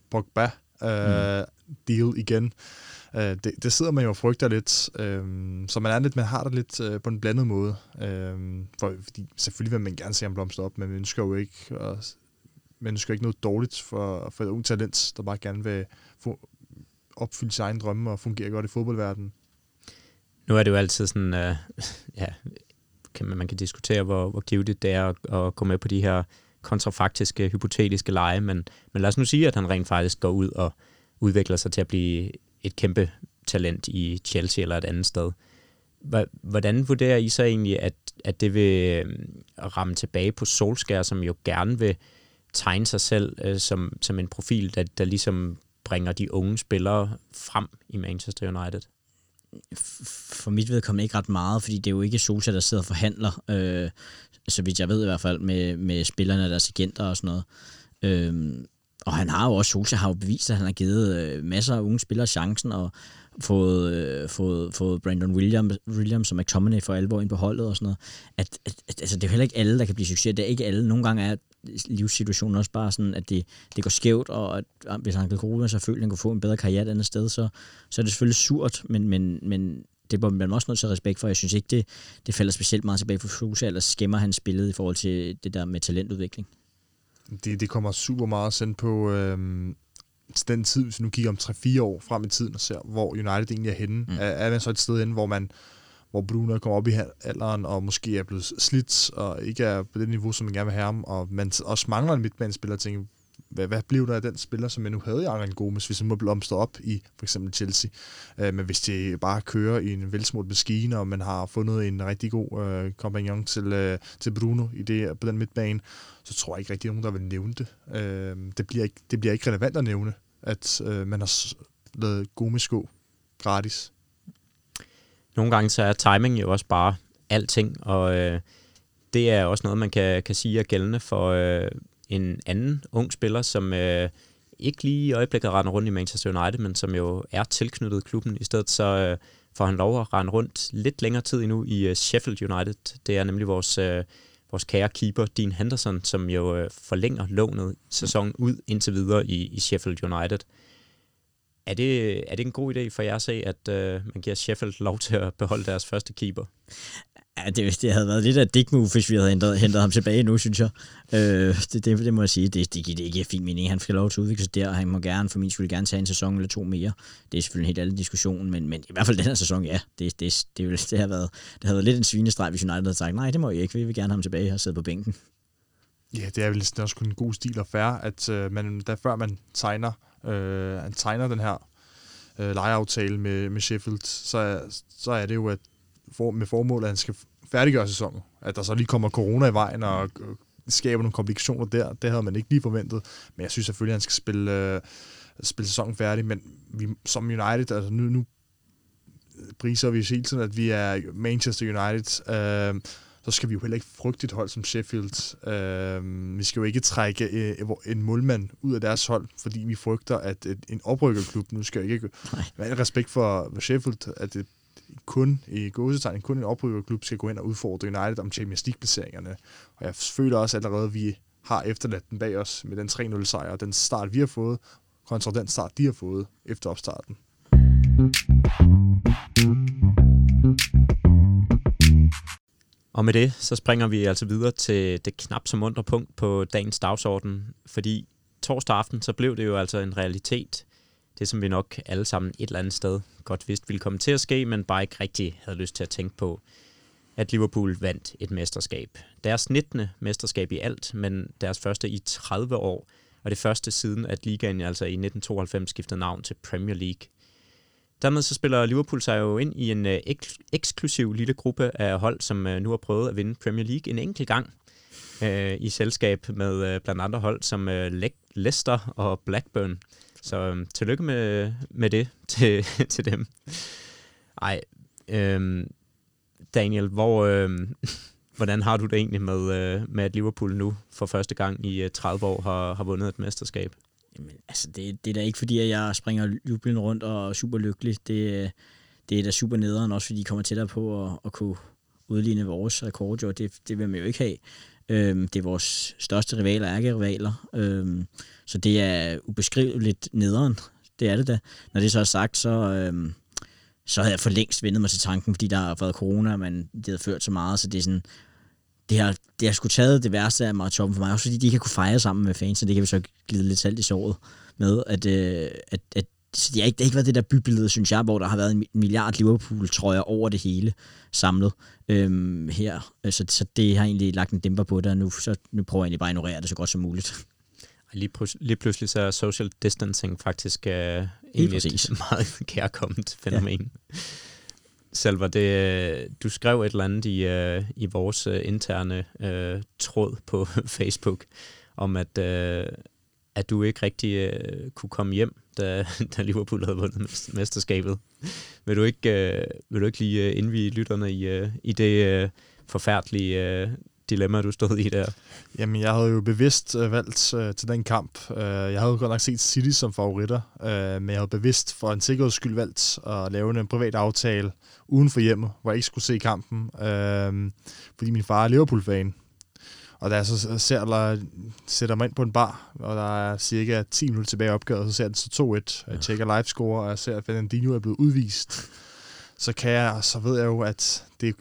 Pogba øh, mm. deal igen. Øh, det, det sidder man jo og frygter lidt, øh, så man er lidt, man har det lidt øh, på en blandet måde. Øh, for, fordi selvfølgelig vil man gerne se ham blomstre op, men man ønsker jo ikke, og, man ønsker ikke noget dårligt for, for et ung talent, der bare gerne vil få, opfylde sine egne drømme og fungere godt i fodboldverdenen. Nu er det jo altid sådan, uh, ja, kan man, man kan diskutere, hvor, hvor givet det er at, at gå med på de her kontrafaktiske, hypotetiske lege, men, men lad os nu sige, at han rent faktisk går ud og udvikler sig til at blive et kæmpe talent i Chelsea eller et andet sted. Hvordan vurderer I så egentlig, at, at det vil øhm, ramme tilbage på Solskjaer, som jo gerne vil tegne sig selv øh, som, som en profil, der, der ligesom bringer de unge spillere frem i Manchester United? For mit vedkommende ikke ret meget, fordi det er jo ikke Solskjaer, der sidder og forhandler, øh, så vidt jeg ved i hvert fald, med, med spillerne og deres agenter og sådan noget. Øhm, og han har jo også, Solskjaer har jo bevist, at han har givet øh, masser af unge spillere chancen, og fået, øh, fået, fået Brandon Williams, Williams og McTominay for alvor ind på holdet og sådan noget. At, at, at, altså, det er jo heller ikke alle, der kan blive succes. Det er ikke alle. Nogle gange er livssituationen også bare sådan, at det, det går skævt, og at, hvis han kan gruppe føler, føle, at han kunne få en bedre karriere et andet sted, så, så er det selvfølgelig surt, men, men, men det må man også nødt til at respekt for. Jeg synes ikke, det, det falder specielt meget tilbage for Fusa, eller skæmmer hans billede i forhold til det der med talentudvikling. Det, det kommer super meget sendt på øhm, den tid, hvis vi nu kigger om 3-4 år frem i tiden og ser, hvor United egentlig er henne. Mm. Er, er man så et sted henne, hvor man hvor Bruno kommer op i alderen, og måske er blevet slidt, og ikke er på det niveau, som man gerne vil have ham, og man også mangler en midtbanespiller, tænker, hvad, hvad blev der af den spiller, som jeg nu havde i Arjen Gomes, hvis han må blomstre op i for eksempel Chelsea. Øh, men hvis det bare kører i en velsmurt maskine, og man har fundet en rigtig god øh, kompagnon til, øh, til Bruno i det, på den midtbane, så tror jeg ikke rigtig nogen, der vil nævne det. Øh, det, bliver ikke, det bliver ikke relevant at nævne, at øh, man har lavet Gomes gå gratis nogle gange så er timing jo også bare alting, og øh, det er også noget, man kan, kan sige er gældende for øh, en anden ung spiller, som øh, ikke lige i øjeblikket render rundt i Manchester United, men som jo er tilknyttet klubben. I stedet så øh, får han lov at rende rundt lidt længere tid endnu i øh, Sheffield United. Det er nemlig vores, øh, vores kære keeper, Dean Henderson, som jo øh, forlænger lånet sæsonen ud indtil videre i, i Sheffield United. Er det, er det en god idé for jer at se, at øh, man giver Sheffield lov til at beholde deres første keeper? Ja, det, det havde været lidt af dick move, hvis vi havde hentet, hentet ham tilbage nu, synes jeg. Øh, det, det, det, må jeg sige. Det, det, det ikke fin mening. Han skal lov til at udvikle sig der, og han må gerne, for min skyld, gerne tage en sæson eller to mere. Det er selvfølgelig en helt anden diskussion, men, men i hvert fald den her sæson, ja. Det, det, det, det, det, har været, det havde været lidt en svinestreg, hvis United havde sagt, nej, det må jeg ikke. Vi vil gerne have ham tilbage og sidde på bænken. Ja, det er vel også kun en god stil og færre, at øh, man, der før man tegner øh, han tegner den her øh, lejeaftale med, med Sheffield, så så er det jo at for, med formål, at han skal færdiggøre sæsonen. At der så lige kommer corona i vejen og øh, skaber nogle komplikationer der, det havde man ikke lige forventet. Men jeg synes selvfølgelig, at han skal spille, øh, spille sæsonen færdig. Men vi, som United, altså nu, nu priser vi hele tiden, at vi er Manchester United. Øh, så skal vi jo heller ikke frygte et hold som Sheffield. Øh, vi skal jo ikke trække øh, en målmand ud af deres hold, fordi vi frygter, at et, en oprykkerklub, nu skal jeg ikke være respekt for Sheffield, at det kun i gåsetegn, kun en oprykkerklub skal gå ind og udfordre United om Champions League-placeringerne. Og jeg føler også allerede, at vi har efterladt den bag os med den 3-0 sejr, og den start, vi har fået, kontra den start, de har fået efter opstarten. Og med det, så springer vi altså videre til det knap så mundre punkt på dagens dagsorden, fordi torsdag aften, så blev det jo altså en realitet. Det, som vi nok alle sammen et eller andet sted godt vidste ville komme til at ske, men bare ikke rigtig havde lyst til at tænke på, at Liverpool vandt et mesterskab. Deres 19. mesterskab i alt, men deres første i 30 år, og det første siden, at ligaen altså i 1992 skiftede navn til Premier League. Dermed så spiller Liverpool sig jo ind i en øh, ek- eksklusiv lille gruppe af hold, som øh, nu har prøvet at vinde Premier League en enkelt gang øh, i selskab med øh, blandt andre hold som øh, Le- Leicester og Blackburn. Så øh, tillykke med, med det til, til dem. Ej, øhm, Daniel, hvor, øhm, hvordan har du det egentlig med, øh, med, at Liverpool nu for første gang i øh, 30 år har, har vundet et mesterskab? Jamen, altså, det, det er da ikke fordi, at jeg springer jublen rundt og er super lykkelig. Det, øh, det er da super nederen, også fordi de kommer tættere på at, at kunne udligne vores rekord, jo. Det, det vil man jo ikke have. Øhm, det er vores største rivaler, ærkerivaler. Øhm, så det er ubeskriveligt nederen. Det er det da. Når det så er sagt, så, øhm, så havde jeg for længst vendet mig til tanken, fordi der har været corona, men det havde ført så meget, så det er sådan, det har, det har sgu taget det værste af maratonen for mig, også fordi de ikke har kunne fejre sammen med fans, så det kan vi så glide lidt salt i såret med, at, øh, at, at så det har ikke, det har ikke været det der bybillede, synes jeg, hvor der har været en milliard Liverpool-trøjer over det hele samlet øhm, her. Så, så det har egentlig lagt en dæmper på det, og nu, så, nu prøver jeg egentlig bare at ignorere det så godt som muligt. Lige, pl- lige pludselig så er social distancing faktisk uh, egentlig præcis. et meget kærkommet fænomen. Ja. Selva, det, du skrev et eller andet i, uh, i vores uh, interne uh, tråd på Facebook, om at, uh, at du ikke rigtig øh, kunne komme hjem, da, da Liverpool havde vundet mesterskabet. Vil du ikke, øh, vil du ikke lige øh, uh, indvige lytterne i, øh, i det øh, forfærdelige øh, dilemma, du stod i der? Jamen, jeg havde jo bevidst øh, valgt øh, til den kamp. Øh, jeg havde godt nok set City som favoritter, øh, men jeg havde bevidst for en sikkerheds skyld valgt at lave en øh, privat aftale uden for hjemmet, hvor jeg ikke skulle se kampen, øh, fordi min far er Liverpool-fan. Og da jeg så ser, eller, sætter mig ind på en bar, og der er cirka 10 minutter tilbage i opgøret, så ser den så 2-1. Jeg tjekker livescore, og jeg ser, at Fernandinho er blevet udvist. Så, kan jeg, så ved jeg jo, at, det,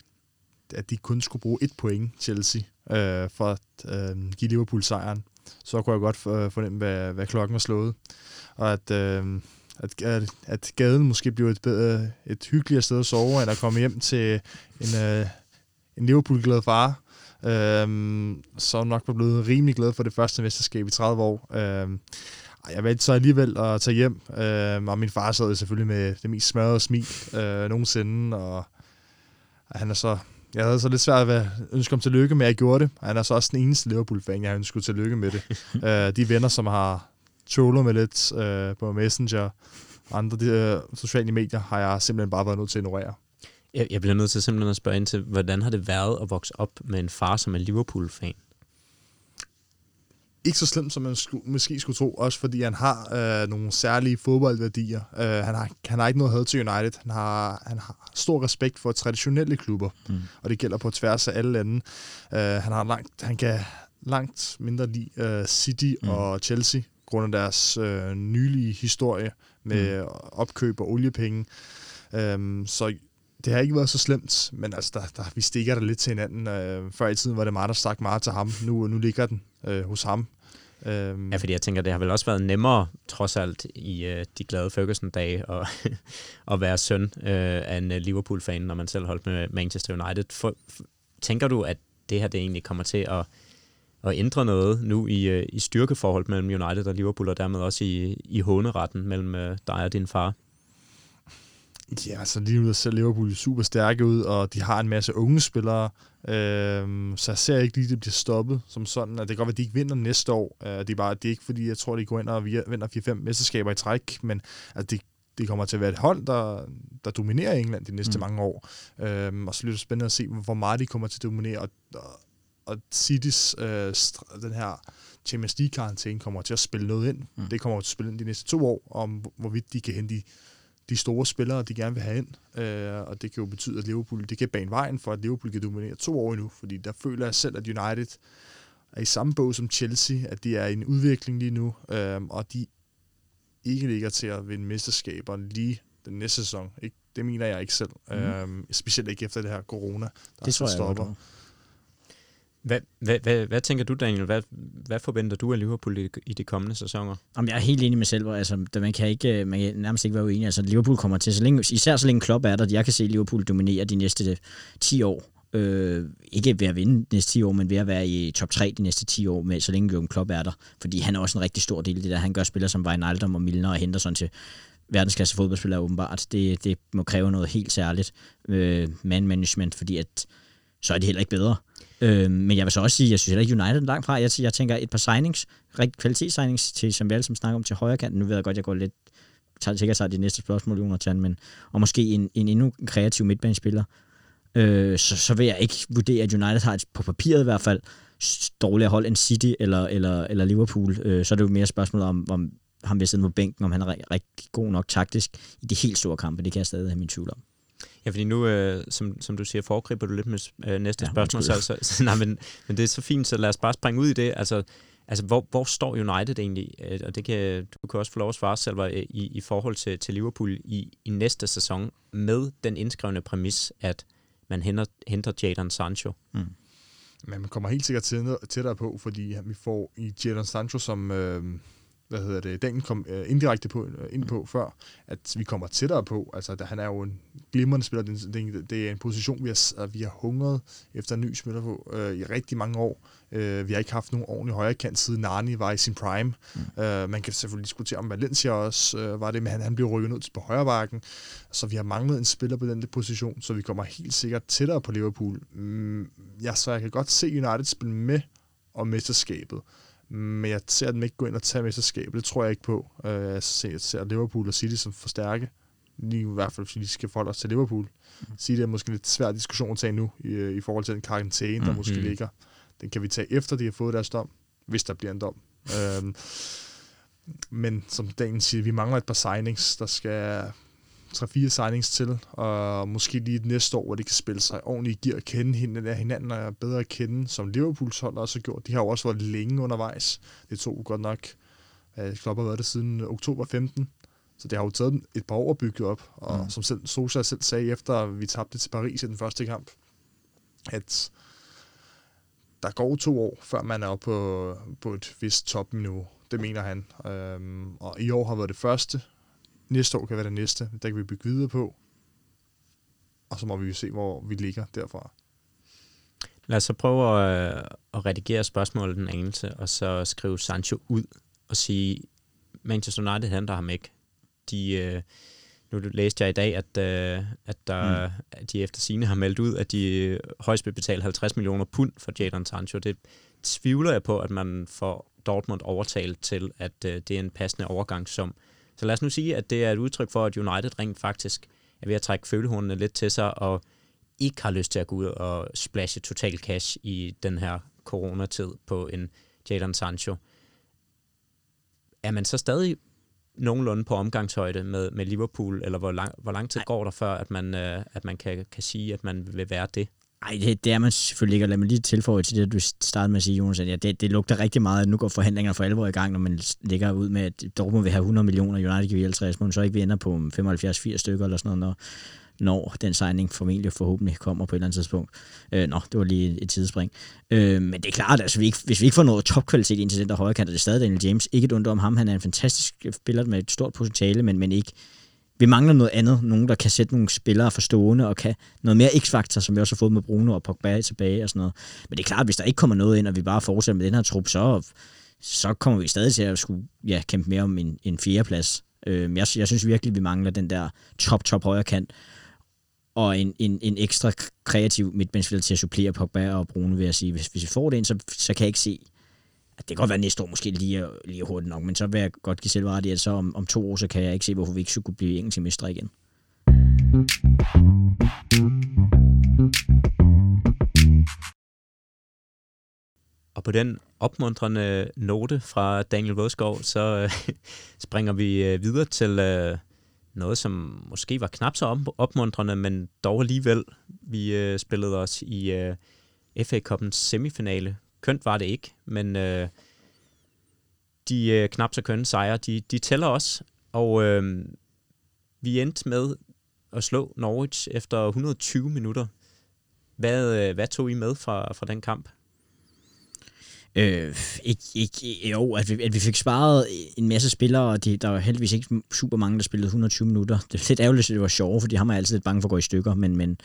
at de kun skulle bruge et point, Chelsea, øh, for at øh, give Liverpool sejren. Så kunne jeg godt øh, fornemme, hvad, hvad klokken var slået. Og at, øh, at, at, at gaden måske bliver et, bedre, et hyggeligere sted at sove, end at komme hjem til en, øh, en Liverpool-glad far, øhm, som nok var blevet rimelig glad for det første mesterskab i 30 år. Øhm, jeg valgte så alligevel at tage hjem, øhm, og min far sad selvfølgelig med det mest smørrede smil øh, nogensinde, og han er så... Jeg havde så lidt svært ved at ønske ham tillykke med, at jeg gjorde det. Og Han er så også den eneste Liverpool-fan, jeg har ønsket tillykke med det. øh, de venner, som har trollet med lidt øh, på Messenger og andre de, øh, sociale medier, har jeg simpelthen bare været nødt til at ignorere. Jeg, jeg bliver nødt til simpelthen at spørge ind til, hvordan har det været at vokse op med en far, som er Liverpool-fan? ikke så slemt, som man skulle, måske skulle tro, også fordi han har øh, nogle særlige fodboldværdier. Øh, han, har, han har ikke noget had til United. Han har, han har stor respekt for traditionelle klubber, mm. og det gælder på tværs af alle lande. Øh, han, har langt, han kan langt mindre lide øh, City mm. og Chelsea, grund af deres øh, nylige historie med mm. opkøb og oliepenge. Øh, så det har ikke været så slemt, men altså, der, der, vi stikker der lidt til hinanden. Øh, før i tiden var det mig, der stak meget til ham. Nu, nu ligger den øh, hos ham. Øh, Ja, fordi jeg tænker, det har vel også været nemmere, trods alt, i øh, de glade Ferguson-dage, at, at være søn øh, af en øh, Liverpool-fan, når man selv holdt med Manchester United. For, for, tænker du, at det her det egentlig kommer til at, at ændre noget nu i, øh, i styrkeforhold mellem United og Liverpool, og dermed også i, i håneretten mellem øh, dig og din far? Ja, altså lige nu ser Liverpool super stærke ud, og de har en masse unge spillere, øhm, så jeg ser ikke lige, at det bliver stoppet som sådan. At det kan godt være, at de ikke vinder næste år. Uh, det, er bare, det er ikke fordi, jeg tror, de går ind og vinder 4-5 mesterskaber i træk, men altså, det, det kommer til at være et hold, der, der dominerer England de næste mm. mange år. Øhm, og så bliver det spændende at se, hvor meget de kommer til at dominere. Og, og, og Citys, øh, den her Champions League-karantæne kommer til at spille noget ind. Mm. Det kommer til at spille ind de næste to år, om hvorvidt de kan hente de de store spillere, de gerne vil have ind. Øh, og det kan jo betyde, at Liverpool det kan bane vejen for, at Liverpool kan dominere to år endnu. Fordi der føler jeg selv, at United er i samme bog som Chelsea, at de er i en udvikling lige nu, øh, og de ikke ligger til at vinde mesterskaber lige den næste sæson. Ikke? Det mener jeg ikke selv. Mm. Øh, specielt ikke efter det her corona, der det tror jeg stopper. Godt. Hvad, hvad, hvad, hvad tænker du, Daniel? Hvad, hvad forventer du af Liverpool i, i de kommende sæsoner? Jamen, jeg er helt enig med selv. Altså, man, kan ikke, øh, man kan nærmest ikke være uenig. Altså, Liverpool kommer til, så længe, især så længe Klopp er der, jeg kan se Liverpool dominere de næste 10 år. Øh, ikke ved at vinde de næste 10 år, men ved at være i top 3 de næste 10 år, med, så længe Jürgen Klopp er der. Fordi han er også en rigtig stor del af det der. Han gør spillere som Wijnaldum og Milner og Henderson til verdensklasse fodboldspillere åbenbart. Det, det må kræve noget helt særligt øh, man management, fordi at, så er de heller ikke bedre. Øh, men jeg vil så også sige, jeg synes heller ikke United er langt fra. Jeg, jeg tænker et par signings, rigtig kvalitetssignings til, som vi alle som snakker om, til højre kanten. Nu ved jeg godt, jeg går lidt tager sikkert sig det næste spørgsmål, Jonathan, men, og måske en, en endnu kreativ midtbanespiller, øh, så, så vil jeg ikke vurdere, at United har et, på papiret i hvert fald dårligere hold end City eller, eller, eller Liverpool. Øh, så er det jo mere spørgsmål om, om ham vil sidde på bænken, om han er rigtig god nok taktisk i de helt store kampe. Det kan jeg stadig have min tvivl om. Ja, fordi nu, øh, som, som du siger, foregriber du lidt med øh, næste ja, spørgsmål. Så, så, så, nej, men, men det er så fint, så lad os bare springe ud i det. Altså, altså hvor, hvor står United egentlig? Øh, og det kan, du kan også få lov at svare selv i, i forhold til, til Liverpool i, i næste sæson med den indskrevne præmis, at man henter, henter Jadon Sancho. Mm. Men man kommer helt sikkert tættere på, fordi vi får i Jadon Sancho som... Øh hvad hedder det, Daniel kom øh, indirekte på, øh, ind på før, at vi kommer tættere på. Altså, da han er jo en glimrende spiller. Det, det, det er en position, vi har, vi har hungret efter en ny spiller på øh, i rigtig mange år. Øh, vi har ikke haft nogen ordentlig højre kant, siden Nani var i sin prime. Mm. Øh, man kan selvfølgelig diskutere, om Valencia også øh, var det, men han, han blev rykket ud på højre bakken. Så vi har manglet en spiller på den position, så vi kommer helt sikkert tættere på Liverpool. Mm, ja, så jeg kan godt se United spille med om mesterskabet men jeg ser dem ikke gå ind og tage mesterskabet. Det tror jeg ikke på. Øh, jeg ser Liverpool og City som for stærke. Lige i hvert fald, fordi de skal forholde os til Liverpool. Mm. City er måske lidt svær diskussion at tage nu, i, i forhold til den karantæne, der måske mm. ligger. Den kan vi tage efter, de har fået deres dom, hvis der bliver en dom. øhm, men som dagen siger, vi mangler et par signings, der skal 3-4 signings til, og måske lige et næste år, hvor de kan spille sig ordentligt i gear og kende hinanden, hinanden og bedre at kende, som Liverpools hold også har gjort. De har jo også været længe undervejs. Det tog godt nok, at Klopp har været det siden oktober 15, så det har jo taget et par år at bygge op, og mm. som selv, Sosa selv sagde efter, vi tabte til Paris i den første kamp, at der går to år, før man er oppe på, på et vist topniveau. Det mener han. Øhm, og i år har været det første, Næste år kan være det næste. Der kan vi bygge videre på. Og så må vi jo se, hvor vi ligger derfra. Lad os så prøve at, at redigere spørgsmålet en anelse, og så skrive Sancho ud og sige, Manchester United henter ham ikke. De, øh, nu læste jeg i dag, at, øh, at, der, mm. at de efter sine har meldt ud, at de højst vil betale 50 millioner pund for Jadon Sancho. Det tvivler jeg på, at man får Dortmund overtalt til, at øh, det er en passende overgang, som så lad os nu sige, at det er et udtryk for, at United rent faktisk er ved at trække følehornene lidt til sig, og ikke har lyst til at gå ud og splashe total cash i den her coronatid på en Jadon Sancho. Er man så stadig nogenlunde på omgangshøjde med, med Liverpool, eller hvor lang, hvor lang tid går der før, at man, øh, at man kan, kan sige, at man vil være det? Nej, det, det er man selvfølgelig ikke. lad mig lige tilføje til det, du startede med at sige, Jonas, at ja, det, det lugter rigtig meget, at nu går forhandlingerne for alvor i gang, når man ligger ud med, at Dortmund vil have 100 millioner, United vil 50, men så ikke vi ender på 75-80 stykker eller sådan noget, når, når den signing formentlig forhåbentlig kommer på et eller andet tidspunkt. Øh, nå, det var lige et tidsspring. Øh, men det er klart, altså, vi ikke, hvis vi ikke får noget topkvalitet ind til den der højre kant, det stadig Daniel James. Ikke et ondt om ham, han er en fantastisk spiller med et stort potentiale, men, men ikke, vi mangler noget andet. Nogen, der kan sætte nogle spillere forstående og kan noget mere x-faktor, som vi også har fået med Bruno og Pogba tilbage og sådan noget. Men det er klart, at hvis der ikke kommer noget ind, og vi bare fortsætter med den her trup, så, så kommer vi stadig til at skulle ja, kæmpe mere om en, en fjerdeplads. Øh, jeg, jeg synes virkelig, at vi mangler den der top, top højre kant, og en, en, en ekstra kreativ midtbanespiller til at supplere Pogba og Bruno, vil jeg sige. Hvis, hvis vi får det ind, så, så kan jeg ikke se, det kan godt være næste år måske lige, lige hurtigt nok, men så vil jeg godt give selv ret i, at så om, om to år, så kan jeg ikke se, hvorfor vi ikke skulle blive engelske mestre igen. Og på den opmuntrende note fra Daniel Vådskov, så øh, springer vi øh, videre til, øh, noget, som måske var knap så op- opmuntrende, men dog alligevel. Vi øh, spillede os i øh, FA Cup'ens semifinale. Kønt var det ikke, men øh, de øh, knap så kønne sejre, de, de tæller også. Og øh, vi endte med at slå Norwich efter 120 minutter. Hvad, øh, hvad tog I med fra, fra den kamp? Øh, ikke, ikke, jo, at vi, at vi fik sparet en masse spillere, og de, der var heldigvis ikke super mange, der spillede 120 minutter. Det er lidt ærgerligt, at det var sjovt, fordi har er altid lidt bange for at gå i stykker, men, men,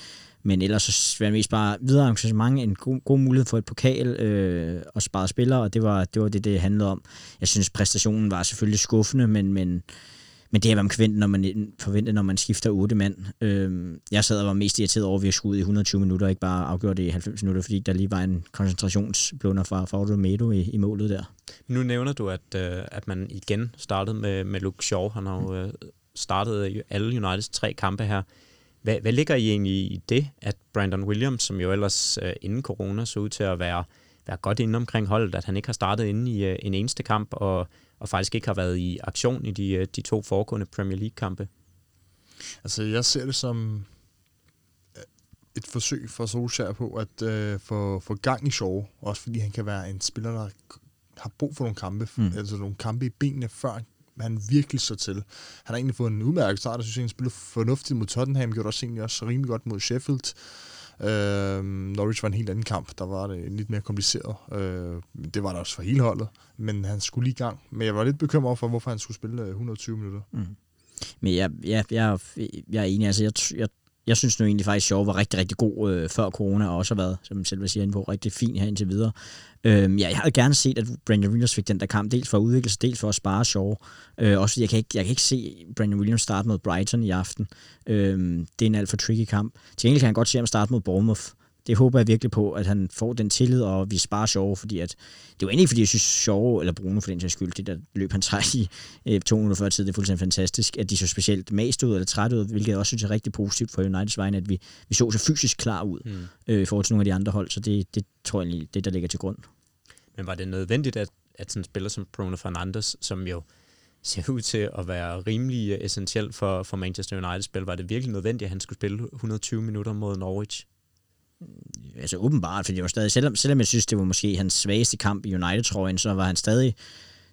men ellers så var det mest bare videre engagement, en god, god mulighed for et pokal øh, og spare spillere, og det var, det var det, det handlede om. Jeg synes, præstationen var selvfølgelig skuffende, men, men men det er, hvad man forventer, når man, forventer, når man skifter otte mand. Øh, jeg sad og var mest irriteret over, at vi skulle ud i 120 minutter, ikke bare afgjort det i 90 minutter, fordi der lige var en koncentrationsblunder fra, fra Romero i, i målet der. Nu nævner du, at, øh, at man igen startede med, med Luke Shaw. Han har jo øh, startet øh, alle Uniteds tre kampe her. Hvad, hvad ligger I egentlig i det, at Brandon Williams, som jo ellers øh, inden corona så ud til at være, være godt inde omkring holdet, at han ikke har startet inde i øh, en eneste kamp, og og faktisk ikke har været i aktion i de, øh, de to foregående Premier League-kampe? Altså, jeg ser det som øh, et forsøg for Solskjaer på at øh, få, få gang i show, også fordi han kan være en spiller, der har brug for nogle kampe, mm. altså nogle kampe i benene, før han virkelig så til. Han har egentlig fået en udmærket start, og synes, han spillede fornuftigt mod Tottenham, gjorde også egentlig også rimelig godt mod Sheffield. Øh, Øh, Norwich var en helt anden kamp, der var det lidt mere kompliceret. Øh, det var der også for hele holdet, men han skulle lige i gang. Men jeg var lidt bekymret for, hvorfor han skulle spille øh, 120 minutter. Mm. Men jeg, jeg, jeg, jeg er enig, altså jeg, jeg, jeg synes nu egentlig faktisk, at var rigtig, rigtig god øh, før corona, og også har været, som selv vil sige, på rigtig fin her indtil videre. Øhm, ja, jeg havde gerne set, at Brandon Williams fik den der kamp, dels for at udvikle sig, dels for at spare Shaw. Øh, også fordi jeg kan, ikke, jeg kan ikke se Brandon Williams starte mod Brighton i aften. Øhm, det er en alt for tricky kamp. Til gengæld kan han godt se ham starte mod Bournemouth det håber jeg virkelig på, at han får den tillid, og vi sparer Shaw, fordi at, det var ikke fordi jeg synes Shaw, eller Bruno for den sags skyld, det der løb han træk i øh, to minutter før tid, det er fuldstændig fantastisk, at de så specielt mast ud eller træt ud, hvilket jeg også synes er rigtig positivt for Uniteds vegne, at vi, vi så så fysisk klar ud mm. øh, i forhold til nogle af de andre hold, så det, det tror jeg egentlig, det der ligger til grund. Men var det nødvendigt, at, at sådan en spiller som Bruno Fernandes, som jo ser ud til at være rimelig øh, essentiel for, for Manchester United-spil, var det virkelig nødvendigt, at han skulle spille 120 minutter mod Norwich? Mm, altså åbenbart, fordi det var stadig, selvom, selvom jeg synes, det var måske hans svageste kamp i United-trøjen, så var han stadig,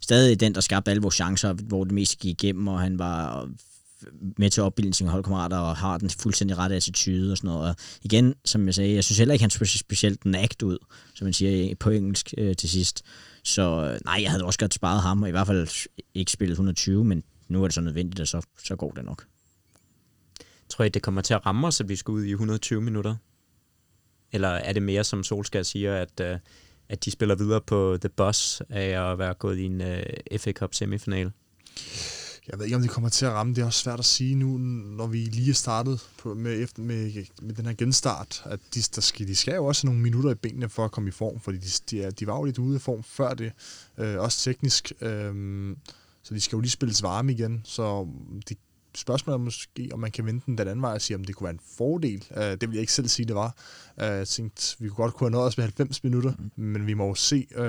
stadig den, der skabte alle vores chancer, hvor det mest gik igennem, og han var med til at sine holdkammerater og har den fuldstændig rette attitude og sådan noget. Og igen, som jeg sagde, jeg synes heller ikke, han så specielt nagt ud, som man siger på engelsk øh, til sidst. Så øh, nej, jeg havde også godt sparet ham, og i hvert fald ikke spillet 120, men nu er det så nødvendigt, og så, så går det nok. Tror I, det kommer til at ramme os, at vi skal ud i 120 minutter? Eller er det mere, som Solskjaer siger, at, uh, at de spiller videre på The Bus af at være gået i en øh, uh, FA Cup semifinal? Jeg ved ikke, om det kommer til at ramme. Det er også svært at sige nu, når vi lige er startet på, med, efter, med, med den her genstart, at de, der skal, de skal jo også have nogle minutter i benene for at komme i form, fordi de, de, er, de var jo lidt ude af form før det, øh, også teknisk. Øh, så de skal jo lige spilles varme igen, så det spørgsmålet er måske, om man kan vente den den anden vej og sige, om det kunne være en fordel. Uh, det vil jeg ikke selv sige, det var. Uh, jeg tænkte, vi kunne godt kunne have nået os med 90 minutter, mm. men vi må jo se, uh,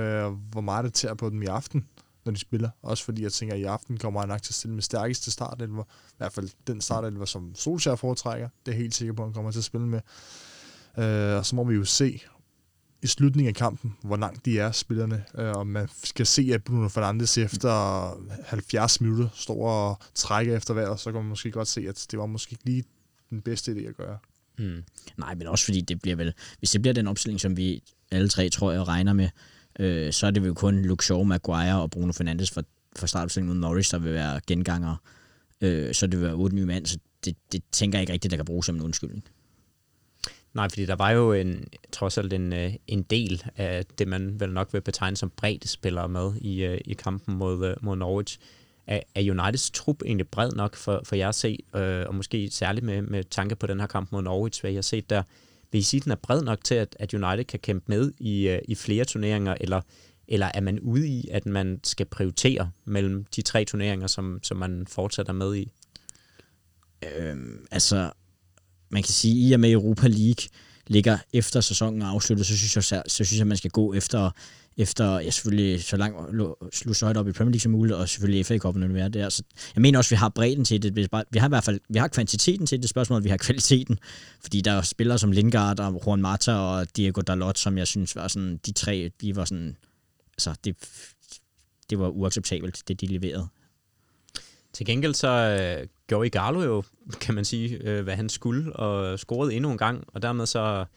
hvor meget det tager på dem i aften, når de spiller. Også fordi jeg tænker, at i aften kommer jeg nok til at stille med stærkeste startelver. I hvert fald den startelver, som Solskjaer foretrækker. Det er helt sikker på, at han kommer til at spille med. Uh, og så må vi jo se, i slutningen af kampen, hvor langt de er, spillerne. Øh, og man skal se, at Bruno Fernandes efter 70 minutter står og trækker efter vejret, så kan man måske godt se, at det var måske ikke lige den bedste idé at gøre. Mm. Nej, men også fordi det bliver vel, hvis det bliver den opstilling, som vi alle tre, tror jeg, regner med, øh, så er det vel kun Luke Shaw, Maguire og Bruno Fernandes for, for startopstillingen mod Norris, der vil være gengangere. Øh, så det vil være otte nye mand, så det, det tænker jeg ikke rigtigt, der kan bruges som en undskyldning. Nej, fordi der var jo en, trods alt en, øh, en del af det, man vel nok vil betegne som bredt spillere med i, øh, i kampen mod, øh, mod Norwich. Er, er Uniteds trup egentlig bred nok for, for jer at se, øh, og måske særligt med, med tanke på den her kamp mod Norwich, hvad jeg har set der, vil I sige, at den er bred nok til, at, at United kan kæmpe med i, i flere turneringer, eller, eller er man ude i, at man skal prioritere mellem de tre turneringer, som, som man fortsætter med i? Øhm, altså, man kan sige, i og med Europa League ligger efter sæsonen er afsluttet, så synes jeg, så, så synes jeg, man skal gå efter efter ja, selvfølgelig så langt slutte så højt op i Premier League som muligt, og selvfølgelig FA Cup'en være der. Så jeg mener også, at vi har bredden til det. Vi har i hvert fald vi har kvantiteten til det spørgsmål, vi har kvaliteten. Fordi der er spillere som Lingard og Juan Mata og Diego Dalot, som jeg synes var sådan, de tre, de var sådan, altså det, det var uacceptabelt, det de leverede. Til gengæld så øh, gjorde Igalo jo, kan man sige, øh, hvad han skulle, og scorede endnu en gang, og dermed så har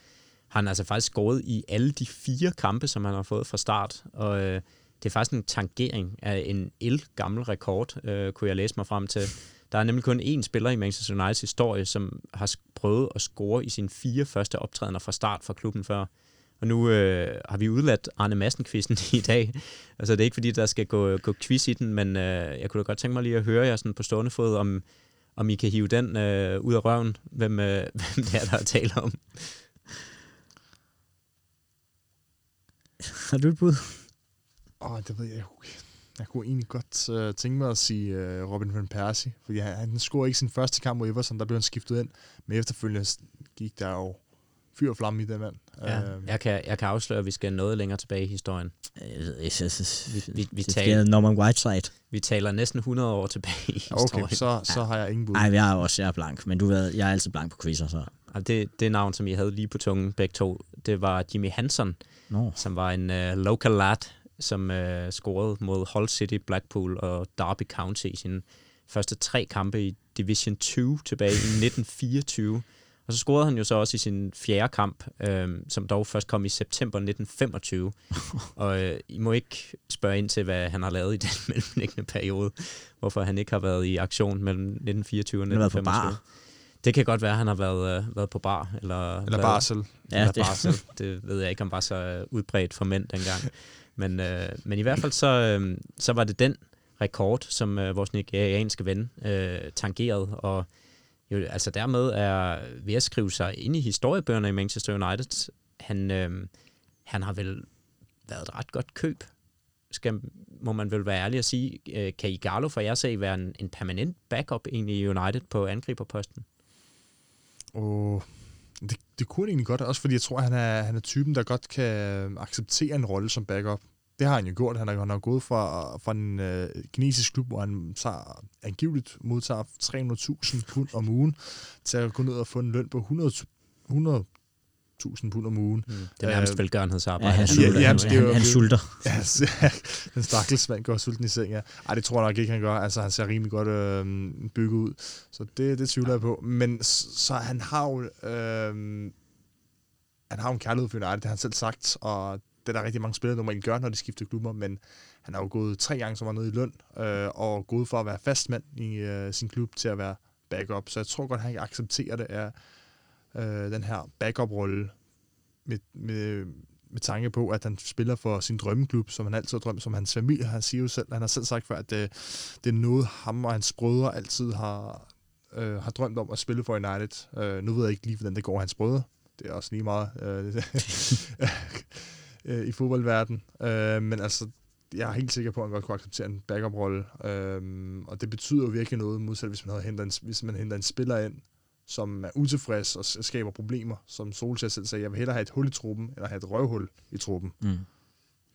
han altså faktisk scoret i alle de fire kampe, som han har fået fra start, og øh, det er faktisk en tangering af en el gammel rekord, øh, kunne jeg læse mig frem til. Der er nemlig kun én spiller i Manchester Uniteds historie, som har prøvet at score i sine fire første optrædener fra start for klubben før. Og nu øh, har vi udladt Arne Madsen-quizzen i dag. Altså, det er ikke fordi, der skal gå, gå quiz i den, men øh, jeg kunne da godt tænke mig lige at høre jer sådan på stående fod, om, om I kan hive den øh, ud af røven, hvem, øh, hvem det er, der er tale om. Har du et bud? Åh, oh, det ved jeg ikke. Jeg kunne egentlig godt uh, tænke mig at sige uh, Robin van Persie, fordi han, han scorede ikke sin første kamp mod Everton, der blev han skiftet ind, men efterfølgende gik der jo fyr og flamme i den mand. Ja, uh, jeg, kan, jeg kan afsløre, at vi skal noget længere tilbage i historien. Vi, vi, vi, taler, Norman Whiteside. Vi taler næsten 100 år tilbage i historien. Okay, så, så har jeg ingen bud. Nej, jeg er også jeg er blank, men du ved, jeg er altid blank på quizzer, så... Det, det navn, som I havde lige på tungen, begge to, det var Jimmy Hansen, no. som var en uh, local lad, som uh, scorede mod Hull City, Blackpool og Derby County i sine første tre kampe i Division 2 tilbage i 1924. Og så scorede han jo så også i sin fjerde kamp, øh, som dog først kom i september 1925. og øh, I må ikke spørge ind til, hvad han har lavet i den mellemliggende periode. Hvorfor han ikke har været i aktion mellem 1924 og 1925. Det kan godt være, at han har været, øh, været på bar. Eller, eller barsel. Ja, eller det. barsel. Det ved jeg ikke, om var så øh, udbredt for mænd dengang. Men, øh, men i hvert fald så, øh, så var det den rekord, som øh, vores nigerianske ven øh, tangerede. Og jo, altså dermed er ved at skrive sig ind i historiebøgerne i Manchester United. Han, øh, han har vel været et ret godt køb, skal, må man vel være ærlig at sige. Øh, kan Igalo for jer se være en, en permanent backup egentlig i United på angriberposten? Oh, det, det kunne han egentlig godt, også fordi jeg tror, han er, han er typen, der godt kan acceptere en rolle som backup. Det har han jo gjort. Han har, han har gået fra, fra en øh, kinesisk klub, hvor han tager, angiveligt modtager 300.000 pund om ugen, til at gå ned og få en løn på 100, 100 1000 pund om ugen. Mm. Det er nærmest velgørenhedsarbejde. Ja, han, sulter, ja, ja, han, han sulter. Ja, den stakkels mand går sulten i seng, ja. Ej, det tror jeg nok ikke, han gør. Altså, han ser rimelig godt øh, bygget ud. Så det, det tvivler jeg på. Men så han har jo... Øh, han har jo en kærlighed for United, det har han selv sagt, og det er der rigtig mange spillere normalt gør, når de skifter klubber, men han har jo gået tre gange så meget ned i løn, øh, og gået for at være fastmand i øh, sin klub til at være backup. Så jeg tror godt, han kan acceptere det af øh, den her backup-rolle med, med, med tanke på, at han spiller for sin drømmeklub, som han altid har drømt, som hans familie. Han siger jo selv, han har selv sagt før, at det, det er noget, ham og hans brødre altid har, øh, har drømt om at spille for United. Øh, nu ved jeg ikke lige, hvordan det går hans brødre. Det er også lige meget øh, øh, i fodboldverdenen. Øh, men altså, jeg er helt sikker på, at han godt kunne acceptere en backup-rolle. Øh, og det betyder jo virkelig noget, modsat hvis man, havde hentet en, hvis man henter en spiller ind, som er utilfreds og skaber problemer, som Solskjaer selv sagde, jeg vil hellere have et hul i truppen, eller have et røvhul i truppen. Mm.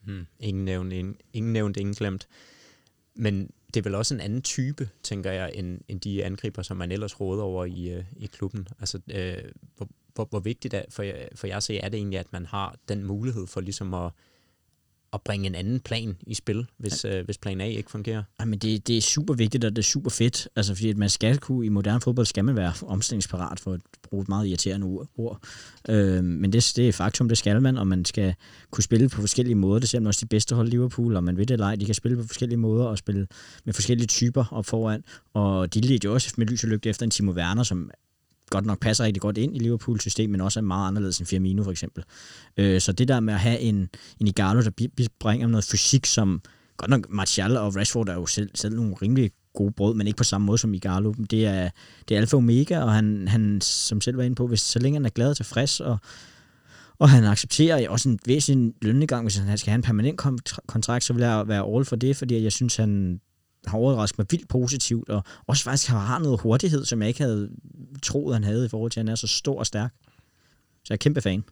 Mm. Ingen nævnt, ingen, ingen nævnt, ingen glemt. Men det er vel også en anden type, tænker jeg, end, end de angriber, som man ellers råder over i, øh, i klubben. Altså, øh, hvor, hvor, hvor vigtigt er, for, for jeg at se, er det egentlig, at man har den mulighed for ligesom at at bringe en anden plan i spil, hvis, ja. øh, hvis plan A ikke fungerer. Ja, men det, det er super vigtigt, og det er super fedt. Altså, fordi at man skal kunne, i moderne fodbold skal man være omstillingsparat, for at bruge et meget irriterende ord. Øh, men det, det er faktum, det skal man, og man skal kunne spille på forskellige måder. Det ser man også de bedste hold Liverpool, og man ved det eller ej, de kan spille på forskellige måder og spille med forskellige typer op foran. Og de ledte jo også med lys og lygte efter en Timo Werner, som godt nok passer rigtig godt ind i Liverpools system, men også er meget anderledes end Firmino for eksempel. Øh, så det der med at have en, en Igalo, der bringer noget fysik, som godt nok Martial og Rashford er jo selv, selv nogle rimelig gode brød, men ikke på samme måde som Igalo. Det er, det er alfa og omega, og han, han, som selv var inde på, hvis så længe han er glad og tilfreds, og, og han accepterer også en væsentlig lønnegang, hvis han skal have en permanent kontrakt, så vil jeg være all for det, fordi jeg synes, han har overrasket mig vildt positivt, og også faktisk har noget hurtighed, som jeg ikke havde troet, han havde i forhold til, at han er så stor og stærk. Så jeg er kæmpe fan.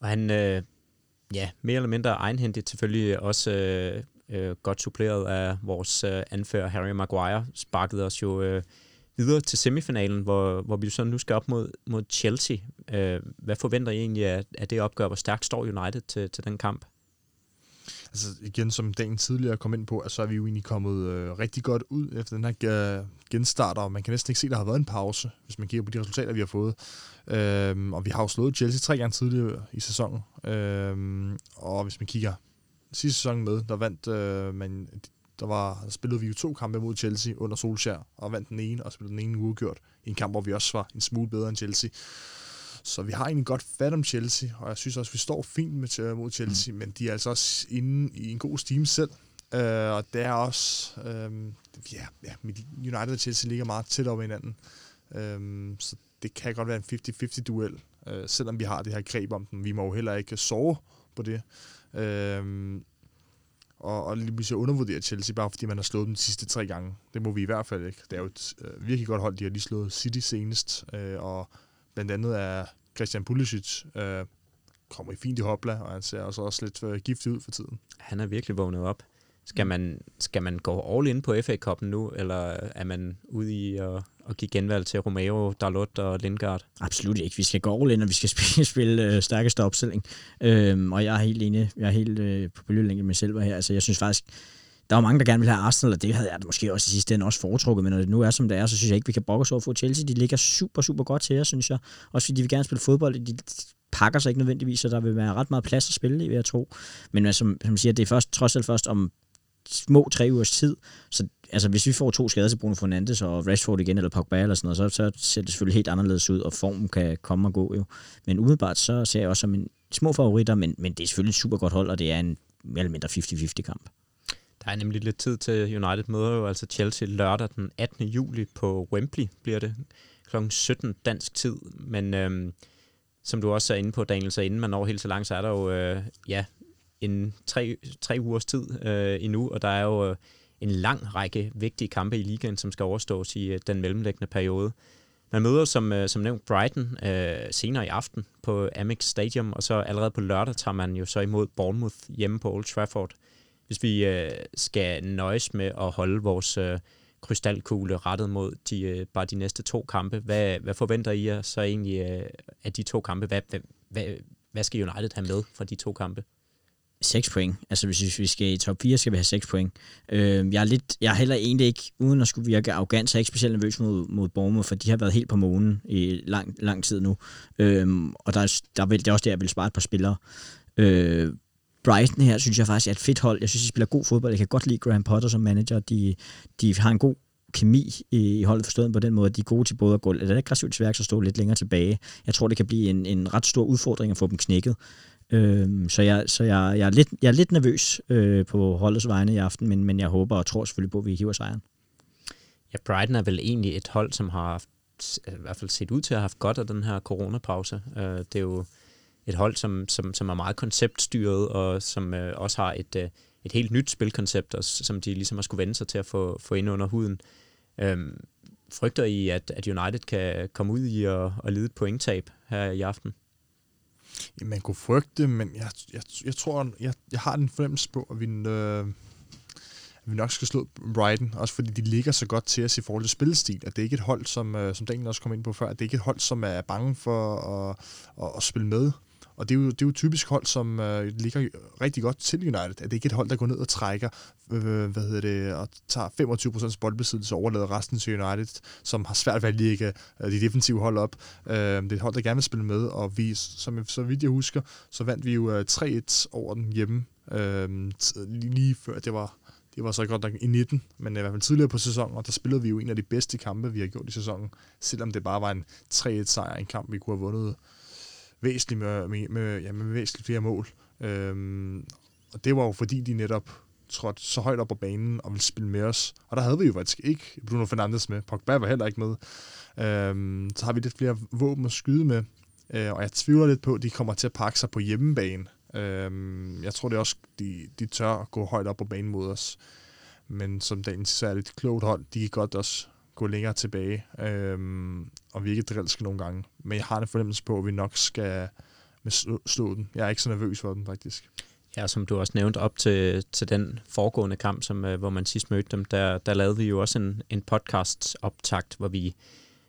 Og han, øh, ja, mere eller mindre egenhændigt selvfølgelig også øh, øh, godt suppleret af vores øh, anfører Harry Maguire, sparkede os jo øh, videre til semifinalen, hvor, hvor vi så nu skal op mod, mod Chelsea. Øh, hvad forventer I egentlig af, af det opgør? Hvor stærkt står United til, til den kamp? Altså igen, som dagen tidligere kom ind på, så er vi jo egentlig kommet øh, rigtig godt ud efter den her øh, genstart, og man kan næsten ikke se, at der har været en pause, hvis man kigger på de resultater, vi har fået. Øhm, og vi har jo slået Chelsea tre gange tidligere i sæsonen. Øhm, og hvis man kigger sidste sæson med, der vandt øh, man, der, var, der spillede vi jo to kampe mod Chelsea under Solskjaer, og vandt den ene, og spillede den ene uafgjort i en kamp, hvor vi også var en smule bedre end Chelsea. Så vi har egentlig godt fat om Chelsea, og jeg synes også, vi står fint med, mod Chelsea, mm. men de er altså også inde i en god steam selv. Uh, og det er også... Uh, ja, ja, United og Chelsea ligger meget tæt over hinanden. Uh, så det kan godt være en 50-50 duel, uh, selvom vi har det her greb om den. Vi må jo heller ikke sove på det. Uh, og, og lige pludselig undervurdere Chelsea, bare fordi man har slået dem de sidste tre gange. Det må vi i hvert fald ikke. Det er jo et uh, virkelig godt hold. De har lige slået City senest, uh, og blandt andet er Christian Pulisic øh, kommer i fint i hopla, og han ser også, også lidt uh, giftig ud for tiden. Han er virkelig vågnet op. Skal man, skal man gå all in på FA Cup'en nu, eller er man ude i at, at give genvalg til Romeo, Dalot og Lindgaard? Absolut ikke. Vi skal gå all in, og vi skal spille, spille uh, stærkeste opstilling. Øhm, og jeg er helt enig. Jeg er helt uh, på bølgelængde med selv her. Altså, jeg synes faktisk, der var mange, der gerne ville have Arsenal, og det havde jeg måske også i sidste ende også foretrukket, men når det nu er, som det er, så synes jeg ikke, vi kan brokke os over for Chelsea. De ligger super, super godt til jer, synes jeg. Også fordi de vil gerne spille fodbold. De pakker sig ikke nødvendigvis, så der vil være ret meget plads at spille i, vil jeg tro. Men som, som siger, det er først, trods alt først om små tre ugers tid. Så altså, hvis vi får to skader til Bruno Fernandes og Rashford igen, eller Pogba eller sådan noget, så, så ser det selvfølgelig helt anderledes ud, og formen kan komme og gå jo. Men umiddelbart så ser jeg også som en små favoritter, men, men det er selvfølgelig et super godt hold, og det er en mere eller mindre 50-50 kamp. Der er nemlig lidt tid til United møder jo altså Chelsea lørdag den 18. juli på Wembley, bliver det kl. 17 dansk tid. Men øhm, som du også er inde på, Daniel, så inden man når helt så langt, så er der jo øh, ja, en tre, tre ugers tid øh, endnu, og der er jo øh, en lang række vigtige kampe i ligaen, som skal overstås i øh, den mellemlæggende periode. Man møder som, øh, som nævnt Brighton øh, senere i aften på Amex Stadium, og så allerede på lørdag tager man jo så imod Bournemouth hjemme på Old Trafford hvis vi øh, skal nøjes med at holde vores øh, krystalkugle rettet mod de, øh, bare de næste to kampe, hvad, hvad forventer I jer så egentlig øh, af de to kampe? Hvad, hvad, hvad, hvad skal United have med fra de to kampe? 6 point. Altså hvis vi skal i top 4, skal vi have 6 point. Øh, jeg, er lidt, jeg er heller egentlig ikke, uden at skulle virke arrogant, så er jeg ikke specielt nervøs mod, mod Bournemouth, for de har været helt på månen i lang, lang tid nu. Øh, og der, der vil, det er også der, jeg vil spare et par spillere. Øh, Brighton her, synes jeg faktisk er et fedt hold. Jeg synes, de spiller god fodbold. Jeg kan godt lide Graham Potter som manager. De, de har en god kemi i, holdet forstået på den måde, at de er gode til både at gå lidt aggressivt til værks og stå lidt længere tilbage. Jeg tror, det kan blive en, en ret stor udfordring at få dem knækket. Øhm, så jeg, så jeg, jeg, er lidt, jeg er lidt nervøs øh, på holdets vegne i aften, men, men jeg håber og tror selvfølgelig på, at vi hiver sejren. Ja, Brighton er vel egentlig et hold, som har haft, altså, i hvert fald set ud til at have haft godt af den her coronapause. Øh, det er jo et hold, som, som, som er meget konceptstyret, og som øh, også har et, øh, et helt nyt spilkoncept, og, som de ligesom har skulle vende sig til at få, få ind under huden. Øhm, frygter I, at, at United kan komme ud i at, at lide et pointtab her i aften? Man kunne frygte, men jeg, jeg, jeg tror, jeg, jeg har den fornemmelse på, at vi, øh, at vi nok skal slå Brighton, også fordi de ligger så godt til os i forhold til spillestil, at det ikke er et hold, som, øh, som Daniel også kom ind på før, at det ikke er et hold, som er bange for at, at, at spille med. Og det er jo, det er jo typisk hold, som øh, ligger rigtig godt til United. At det ikke er et hold, der går ned og trækker, øh, hvad hedder det, og tager 25% boldbesiddelse og overlader resten til United, som har svært ved at ligge øh, de defensive hold op. Øh, det er et hold, der gerne vil spille med, og vi, som så vidt jeg husker, så vandt vi jo øh, 3-1 over den hjemme, øh, lige før det var det var så godt nok i 19, men øh, i hvert fald tidligere på sæsonen, og der spillede vi jo en af de bedste kampe, vi har gjort i sæsonen, selvom det bare var en 3-1 sejr, en kamp, vi kunne have vundet væsentligt med, med, med, ja, med væsentligt flere mål. Øhm, og det var jo fordi, de netop trådte så højt op på banen og ville spille med os. Og der havde vi jo faktisk ikke Bruno Fernandes med. Pogba var heller ikke med. Øhm, så har vi lidt flere våben at skyde med. Øh, og jeg tvivler lidt på, at de kommer til at pakke sig på hjemmebane. Øhm, jeg tror det er også, de, de tør at gå højt op på banen mod os. Men som dagen så er det et klogt hold. De kan godt også gå længere tilbage, øhm, og virke drilske nogle gange. Men jeg har en fornemmelse på, at vi nok skal med slå, den. Jeg er ikke så nervøs for den, faktisk. Ja, som du også nævnte op til, til den foregående kamp, som, øh, hvor man sidst mødte dem, der, der lavede vi jo også en, en podcast-optakt, hvor vi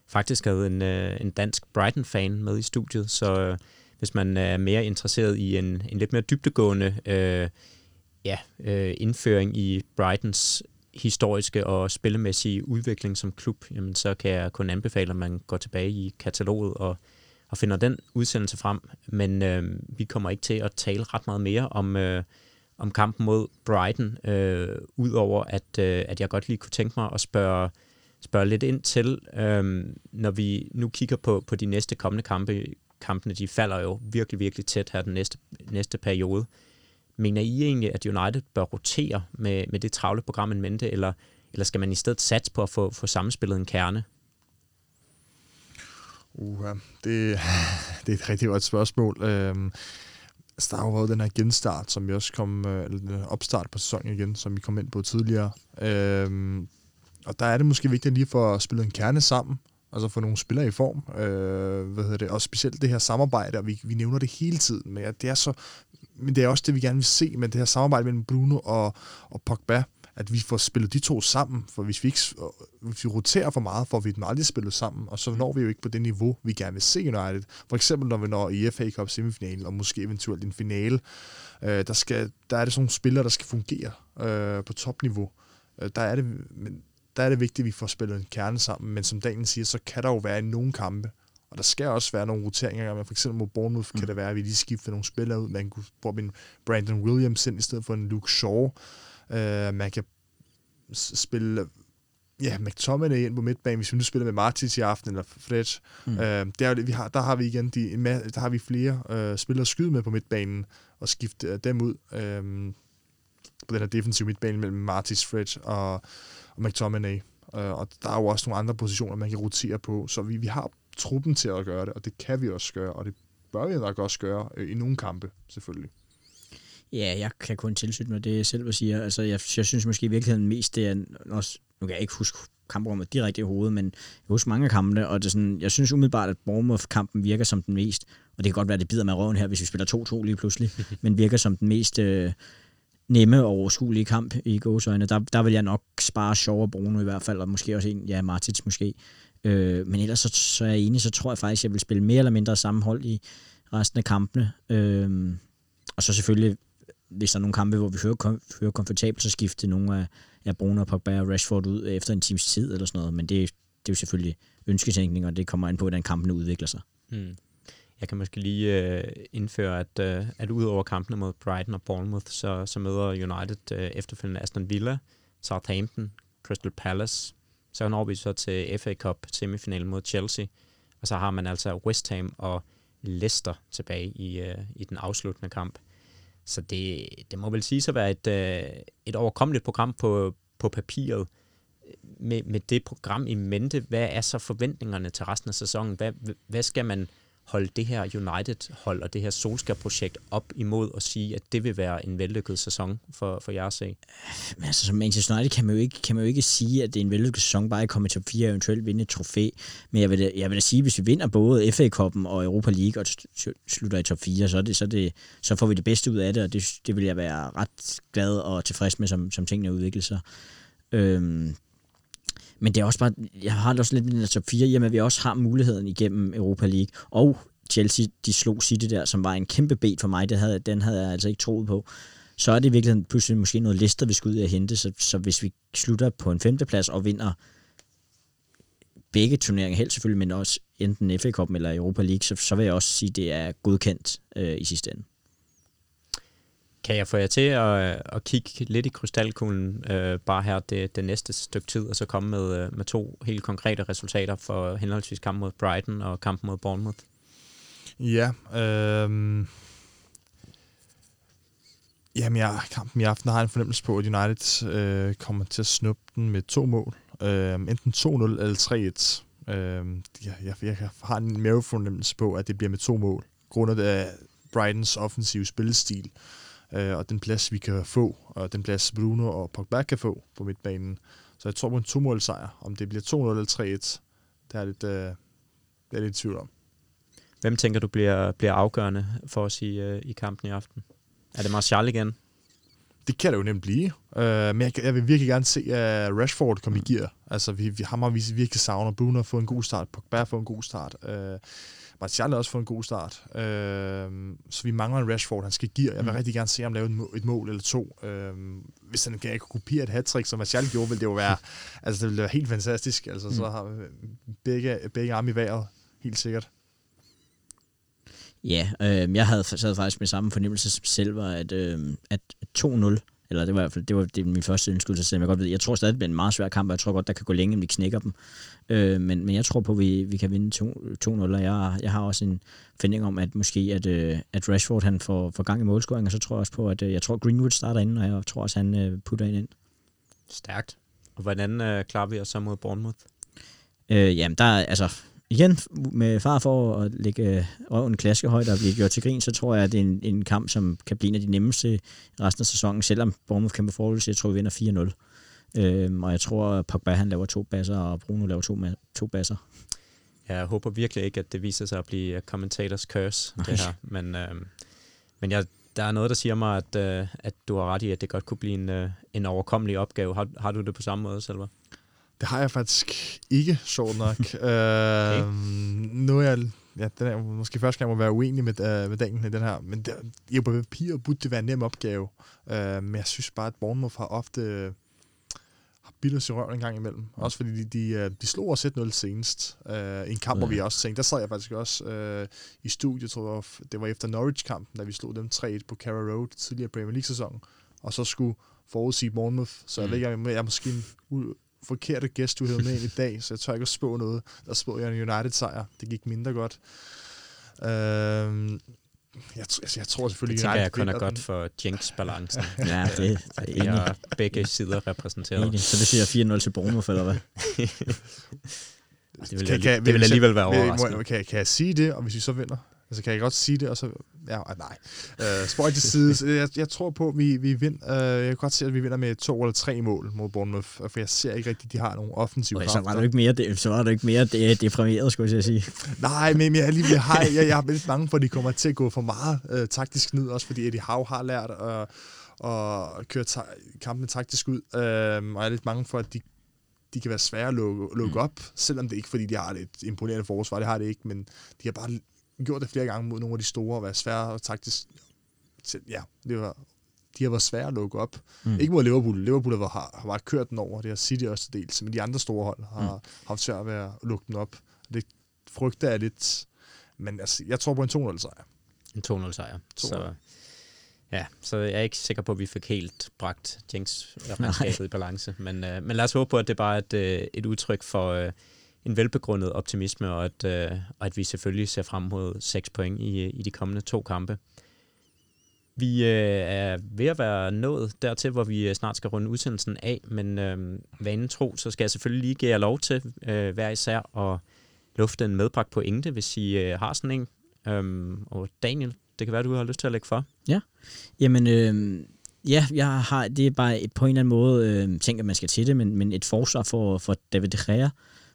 faktisk havde en, øh, en dansk Brighton-fan med i studiet, så øh, hvis man er mere interesseret i en, en lidt mere dybdegående øh, ja, øh, indføring i Brightons historiske og spillemæssige udvikling som klub, jamen så kan jeg kun anbefale, at man går tilbage i kataloget og, og finder den udsendelse frem. Men øh, vi kommer ikke til at tale ret meget mere om, øh, om kampen mod Brighton, øh, udover at, øh, at jeg godt lige kunne tænke mig at spørge, spørge lidt ind til, øh, når vi nu kigger på, på de næste kommende kampe. Kampene de falder jo virkelig, virkelig tæt her den næste, næste periode. Mener I egentlig, at United bør rotere med, med det travle program man mente, eller, eller skal man i stedet satse på at få, få sammenspillet en kerne? Uh, det, det er et rigtig godt spørgsmål. Øhm, der har jo været den her genstart, som vi også kom, øh, eller den opstart på sæsonen igen, som vi kom ind på tidligere. Øhm, og der er det måske vigtigt lige for at spille en kerne sammen, altså få nogle spillere i form. Øh, hvad hedder det? Og specielt det her samarbejde, og vi, vi nævner det hele tiden, men det er så men det er også det, vi gerne vil se med det her samarbejde mellem Bruno og, og Pogba, at vi får spillet de to sammen, for hvis vi ikke hvis vi roterer for meget, får vi dem aldrig spillet sammen, og så når vi jo ikke på det niveau, vi gerne vil se United. For eksempel når vi når i FA Cup semifinalen, og måske eventuelt en finale, øh, der, skal, der er det sådan nogle spillere, der skal fungere øh, på topniveau. Øh, der er det, men der er det vigtigt, at vi får spillet en kerne sammen, men som Daniel siger, så kan der jo være i nogle kampe, og der skal også være nogle roteringer. Men for eksempel mod Bournemouth mm. kan det være, at vi lige skifter nogle spillere ud. Man kunne få en Brandon Williams ind i stedet for en Luke Shaw. Uh, man kan spille ja, McTominay ind på midtbanen, hvis vi nu spiller med Martins i aften, eller Fred. Mm. Uh, det er, vi har, der har vi igen de, der har vi flere uh, spillere at skyde med på midtbanen, og skifte uh, dem ud. Uh, på den her defensive midtbane mellem Martins, Fred og, og McTominay. Uh, og der er jo også nogle andre positioner, man kan rotere på, så vi, vi har truppen til at gøre det, og det kan vi også gøre, og det bør vi nok også gøre øh, i nogle kampe, selvfølgelig. Ja, jeg kan kun tilslutte mig det, jeg selv vil sige. Altså, jeg, jeg synes måske i virkeligheden mest, det er også, nu kan jeg ikke huske kamprummet direkte i hovedet, men jeg husker mange af kampene, og det er sådan, jeg synes umiddelbart, at Bournemouth-kampen virker som den mest, og det kan godt være, at det bider med røven her, hvis vi spiller 2-2 lige pludselig, men virker som den mest øh, nemme og overskuelige kamp i gåsøjne. Der, der vil jeg nok spare Shaw og Bruno i hvert fald, og måske også en, ja, Martins måske. Øh, men ellers så, så er jeg enig, så tror jeg faktisk, at jeg vil spille mere eller mindre sammenhold i resten af kampene. Øh, og så selvfølgelig, hvis der er nogle kampe, hvor vi hører, kom, hører komfortabelt, så skifte nogle af, af Bruno, Pogba og Rashford ud efter en times tid eller sådan noget. Men det, det er jo selvfølgelig ønsketænkning, og det kommer an på, hvordan kampene udvikler sig. Hmm. Jeg kan måske lige øh, indføre, at, øh, at ud over kampene mod Brighton og Bournemouth, så, så møder United øh, efterfølgende Aston Villa, Southampton, Crystal Palace, så når vi så til FA Cup semifinalen mod Chelsea, og så har man altså West Ham og Leicester tilbage i, øh, i den afsluttende kamp. Så det, det må vel sige at være et, øh, et overkommeligt program på, på papiret. Med, med det program i mente, hvad er så forventningerne til resten af sæsonen? Hvad, hvad skal man holde det her United-hold og det her Solskjaer-projekt op imod og sige, at det vil være en vellykket sæson for, for jeres sag? Men altså, som Manchester United kan man, jo ikke, kan man jo ikke sige, at det er en vellykket sæson, bare at komme i top 4 og eventuelt vinde et trofæ. Men jeg vil, da, jeg vil da sige, at hvis vi vinder både FA-koppen og Europa League og slutter i top 4, så, er det, så, er det, så får vi det bedste ud af det, og det, det vil jeg være ret glad og tilfreds med, som, som tingene udvikler sig. Øhm, men det er også bare, jeg har det også lidt med den top 4, i at vi også har muligheden igennem Europa League. Og Chelsea, de slog City der, som var en kæmpe bet for mig. Det havde, den havde jeg altså ikke troet på. Så er det virkelig pludselig måske noget lister, vi skal ud og hente. Så, så hvis vi slutter på en femteplads og vinder begge turneringer, helt selvfølgelig, men også enten FA Cup eller Europa League, så, så vil jeg også sige, at det er godkendt øh, i sidste ende. Kan jeg få jer til at, at kigge lidt i krystalkuglen øh, bare her det, det næste stykke tid, og så komme med, øh, med to helt konkrete resultater for henholdsvis kampen mod Brighton og kampen mod Bournemouth? Ja, øh... Jamen, jeg, kampen i aften har en fornemmelse på, at United øh, kommer til at snuppe den med to mål. Øh, enten 2-0 eller 3-1. Øh, jeg, jeg, jeg har en mavefornemmelse på, at det bliver med to mål. Grundet af Brightons offensive spillestil øh, og den plads, vi kan få, og den plads Bruno og Pogba kan få på midtbanen. Så jeg tror på en to-mål sejr. Om det bliver 2-0 eller 3-1, det er lidt, øh, det er lidt tvivl om. Hvem tænker du bliver, bliver afgørende for os i, øh, i kampen i aften? Er det Martial igen? Det kan det jo nemt blive. Uh, men jeg, jeg vil virkelig gerne se uh, Rashford komme mm. i gear. Altså, vi, vi har vi virkelig savner. Bruno har fået en god start. Pogba har fået en god start. Uh, Martial har også fået en god start. Uh, så vi mangler en Rashford. Han skal gear. Jeg vil mm. rigtig gerne se ham lave et mål, et mål eller to. Uh, hvis han kan kopiere et hat som Martial gjorde, vil det jo være, altså, det ville være helt fantastisk. Altså, mm. så har begge, begge arme i vejret. Helt sikkert. Ja, øh, jeg havde sad faktisk med samme fornemmelse som selv, var, at, øh, at 2-0, eller det var i hvert fald det var det min første indskydelse, selvom jeg godt ved, jeg tror stadig, det bliver en meget svær kamp, og jeg tror godt, der kan gå længe, om vi knækker dem. Øh, men, men jeg tror på, at vi, vi kan vinde 2-0, og jeg, jeg har også en forventning om, at måske at, øh, at Rashford han får, får gang i målscoring, og så tror jeg også på, at øh, jeg tror, Greenwood starter ind, og jeg tror også, han øh, putter ind ind. Stærkt. Og hvordan øh, klarer vi os så mod Bournemouth? Øh, jamen, der er, altså, igen, med far for at lægge røven klaskehøjt og blive gjort til grin, så tror jeg, at det er en, en kamp, som kan blive en af de nemmeste resten af sæsonen, selvom Bournemouth kæmper forhold, så jeg tror, vi vinder 4-0. Øhm, og jeg tror, at Pogba han laver to basser, og Bruno laver to, to basser. Jeg håber virkelig ikke, at det viser sig at blive commentators curse, Nej. det her. Men, øh, men jeg, der er noget, der siger mig, at, øh, at du har ret i, at det godt kunne blive en, øh, en overkommelig opgave. Har, har du det på samme måde, Selva? Det har jeg faktisk ikke, sjovt nok. okay. øh, nu er jeg ja, den er, måske først gang må være uenig med, uh, med dagen i den her, men det, jo på papir burde det være en nem opgave. Uh, men jeg synes bare, at Bournemouth har ofte uh, har bidt os i røven en gang imellem. Også fordi de, de, de slog os 1-0 senest. Uh, en kamp, ja. hvor vi også tænkte, der sad jeg faktisk også uh, i studiet, tror jeg, det var efter Norwich-kampen, da vi slog dem 3-1 på Carrow Road tidligere Premier League-sæson, og så skulle forudsige Bournemouth. Så mm. jeg ved ikke, jeg er måske forkerte gæst, du havde med ind i dag, så jeg tør ikke at spå noget. Der spå jeg en United-sejr. Det gik mindre godt. Øhm, jeg, altså, jeg tror selvfølgelig, det tænker jeg kun er godt for Jinx-balancen. ja, det, det er enig. begge sider repræsenteret. Enig. Så det siger 4-0 til Bournemouth, eller hvad? det vil, kan, kan, det vil alligevel være overraskende. Kan, kan jeg sige det, og hvis vi så vinder? Altså, kan jeg godt sige det, og så... Ja, nej. Uh, spøj til side. Jeg, jeg tror på, at vi, vi vinder. Uh, jeg kan godt se, at vi vinder med to eller tre mål mod Bournemouth, for jeg ser ikke rigtigt, at de har nogle offensive kræfter. Så var du ikke mere, det, så var du ikke mere det, deprimeret, skulle jeg sige. Nej, men jeg, lige, jeg, har, jeg, jeg er lidt bange for, at de kommer til at gå for meget uh, taktisk ned, også fordi Eddie Howe har lært at, at køre ta- kampene taktisk ud, uh, og jeg er lidt bange for, at de de kan være svære at lukke, lukke mm. op, selvom det ikke fordi, de har et imponerende forsvar, det har det ikke, men de har bare gjort det flere gange mod nogle af de store, og været svære og taktisk. Ja, det var, de har været svære at lukke op. Mm. Ikke mod Liverpool. Liverpool har, har bare kørt den over. Det har City også dels. Men de andre store hold har mm. haft svært ved at lukke den op. Det frygter jeg lidt. Men altså, jeg tror på en 2-0 sejr. En 2-0 sejr. Så, ja, så jeg er ikke sikker på, at vi fik helt bragt Jenks regnskabet i balance. Men, uh, men lad os håbe på, at det bare er et, uh, et udtryk for... Uh, en velbegrundet optimisme, og at, øh, og at vi selvfølgelig ser frem mod 6 point i, i de kommende to kampe. Vi øh, er ved at være nået dertil, hvor vi øh, snart skal runde udsendelsen af, men øh, vanen tro, så skal jeg selvfølgelig lige give jer lov til øh, hver især at lufte en medbragt pointe, hvis I øh, har sådan en. Øhm, og Daniel, det kan være, du har lyst til at lægge for. Ja, jamen... Øh Ja, jeg har, det er bare et, på en eller anden måde, øh, tænker man skal til det, men, men et forsvar for, for David De Gea,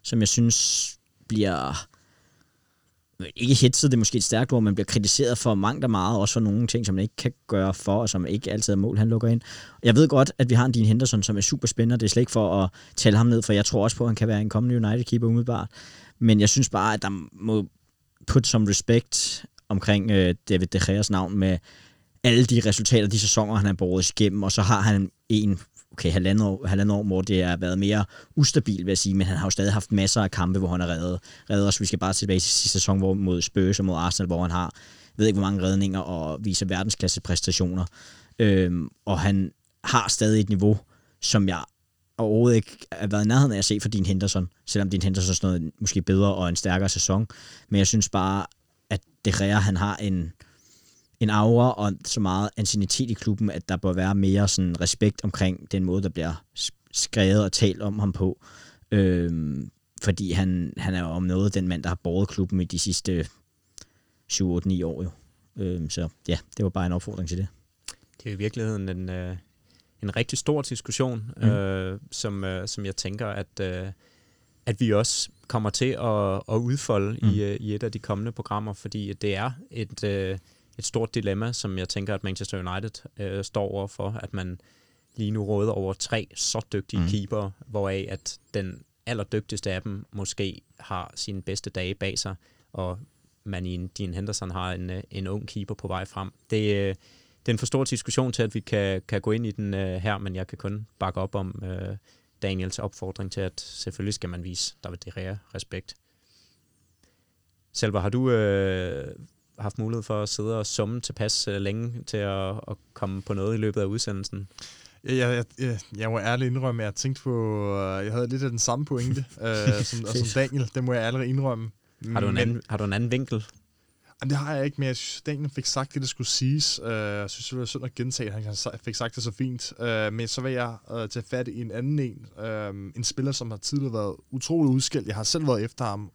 som jeg synes bliver øh, ikke hitset, det er måske et stærkt ord, men bliver kritiseret for mangt og meget, også for nogle ting, som man ikke kan gøre for, og som ikke altid er mål, han lukker ind. Jeg ved godt, at vi har en Dean Henderson, som er super spændende, det er slet ikke for at tale ham ned, for jeg tror også på, at han kan være en kommende United-keeper umiddelbart. Men jeg synes bare, at der må put some respect omkring øh, David De Gea's navn med alle de resultater, de sæsoner, han har båret igennem, og så har han en okay, halvandet år, halvandet år, hvor det har været mere ustabil, vil jeg sige, men han har jo stadig haft masser af kampe, hvor han har reddet, reddet os. Vi skal bare tilbage til sidste sæson hvor, mod Spurs og mod Arsenal, hvor han har, ved ikke hvor mange redninger og viser verdensklasse præstationer. Øhm, og han har stadig et niveau, som jeg overhovedet ikke har været i nærheden af at se for din Henderson, selvom din Henderson er sådan noget måske bedre og en stærkere sæson. Men jeg synes bare, at det Rea, han har en, en aura og så meget ancienitet i klubben, at der bør være mere sådan respekt omkring den måde, der bliver skrevet og talt om ham på. Øhm, fordi han, han er jo om noget den mand, der har båret klubben i de sidste 7-8-9 år jo. Øhm, så ja, det var bare en opfordring til det. Det er i virkeligheden en, øh, en rigtig stor diskussion, mm. øh, som, øh, som jeg tænker, at, øh, at vi også kommer til at, at udfolde mm. i, øh, i et af de kommende programmer, fordi det er et, øh, et stort dilemma, som jeg tænker, at Manchester United øh, står over for, at man lige nu råder over tre så dygtige mm. keeper, hvoraf at den allerdygtigste af dem måske har sine bedste dage bag sig, og man i en Dean Henderson har en, øh, en ung keeper på vej frem. Det, øh, det er en for stor diskussion til, at vi kan, kan gå ind i den uh, her, men jeg kan kun bakke op om uh, Daniels opfordring til, at selvfølgelig skal man vise David De Gea respekt. Selva, har du uh, haft mulighed for at sidde og summe tilpas uh, længe til at, at komme på noget i løbet af udsendelsen? Jeg, jeg, jeg, jeg må ærligt indrømme, at jeg tænkte på, uh, jeg havde lidt af den samme pointe uh, som, som Daniel. Det må jeg allerede indrømme. Har du en, anden, har du en anden vinkel? Jamen, det har jeg ikke, men jeg synes, Daniel fik sagt det, der skulle siges. Uh, jeg synes, det var synd at gentage, at han fik sagt det så fint. Uh, men så vil jeg uh, tage fat i en anden en. Uh, en spiller, som har tidligere været utrolig udskilt. Jeg har selv været efter ham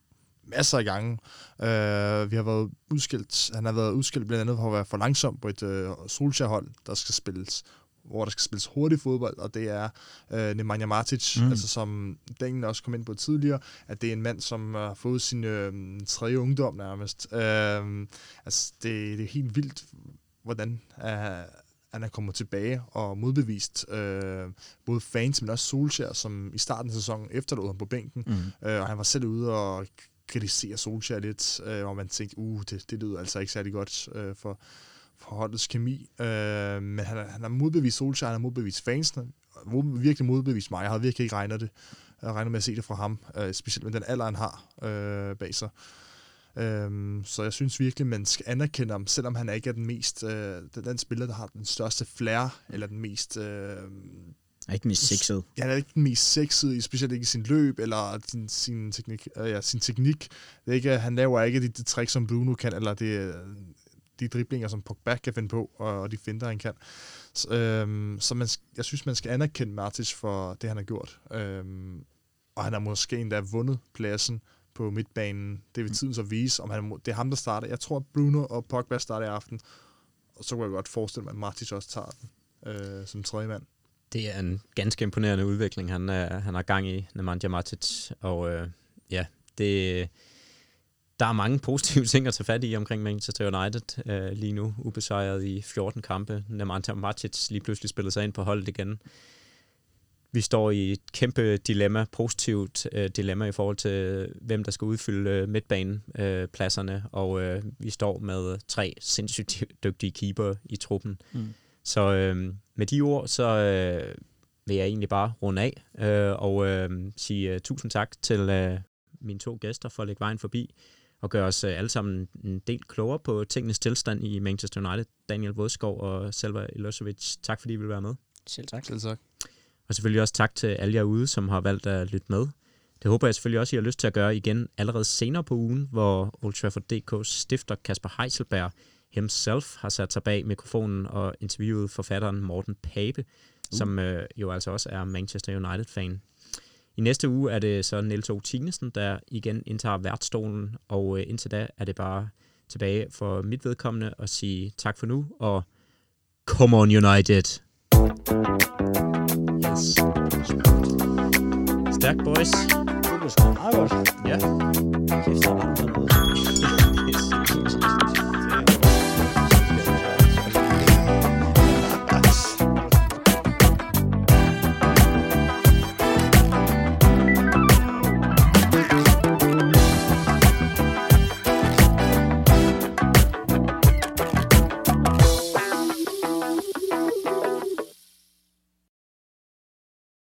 masser af gange. Uh, vi har været udskilt, han har været udskilt blandt andet for at være for langsom på et uh, Solskjaer-hold, der skal spilles hvor der skal spilles hurtig fodbold, og det er øh, Nemanja Matic, mm. altså som Daniel også kom ind på tidligere, at det er en mand, som har fået sin øh, tredje ungdom nærmest. Øh, altså, det, det er helt vildt, hvordan øh, han er kommet tilbage og modbevist øh, både fans, men også Solskjaer, som i starten af sæsonen efterlod ham på bænken, mm. øh, og han var selv ude og kritisere Solskjaer lidt, øh, og man tænkte, uh, det, det lyder altså ikke særlig godt øh, for, for holdets kemi. Øh, men han, han har modbevist Solskjaer, han har modbevist fansene, virkelig modbevist mig. Jeg havde virkelig ikke regnet det. Jeg regnet med at se det fra ham, øh, specielt med den alder, han har øh, bag sig. Øhm, så jeg synes virkelig, man skal anerkende ham, selvom han ikke er den mest øh, den, den spiller, der har den største flair, eller den mest... Øh, er ikke den mest sexede. Ja, han er ikke den mest sexede, specielt ikke i sin løb, eller sin, sin, teknik, øh, ja, sin teknik. Det er ikke, han laver ikke de, de tricks, som Bruno kan, eller det, de driblinger, som Pogba kan finde på, og, og de finder, han kan. Så, øhm, så man, jeg synes, man skal anerkende Martis for det, han har gjort. Øhm, og han har måske endda vundet pladsen på midtbanen. Det vil tiden så vise, om han, det er ham, der starter. Jeg tror, at Bruno og Pogba starter i aften, og så kunne jeg godt forestille mig, at Martis også tager den øh, som tredje mand. Det er en ganske imponerende udvikling, han, er, han har gang i, Nemanja Matic, og øh, ja, det, der er mange positive ting at tage fat i omkring Manchester United øh, lige nu. Ubesejret i 14 kampe. Nemanja Matic lige pludselig spillet sig ind på holdet igen. Vi står i et kæmpe dilemma, positivt øh, dilemma i forhold til, hvem der skal udfylde øh, midtbanepladserne, øh, og øh, vi står med tre sindssygt dygtige keeper i truppen. Mm. Så øh, med de ord, så øh, vil jeg egentlig bare runde af øh, og øh, sige uh, tusind tak til øh, mine to gæster for at lægge vejen forbi og gøre os øh, alle sammen en del klogere på tingenes tilstand i Manchester United. Daniel Vodskov og Selva Ilosevic, tak fordi I vil være med. Selv tak. Selv tak. Og selvfølgelig også tak til alle jer ude, som har valgt at lytte med. Det håber jeg selvfølgelig også, I har lyst til at gøre igen allerede senere på ugen, hvor Old Trafford DK's stifter Kasper Heiselberg himself har sat sig bag mikrofonen og interviewet forfatteren Morten Pape, uh. som øh, jo altså også er Manchester United-fan. I næste uge er det så Niels O. Tinesen, der igen indtager værtstolen, og øh, indtil da er det bare tilbage for mit vedkommende at sige tak for nu, og come on United! Yes. Stærk boys! Det var sgu meget godt. Ja. Kæft, der var noget.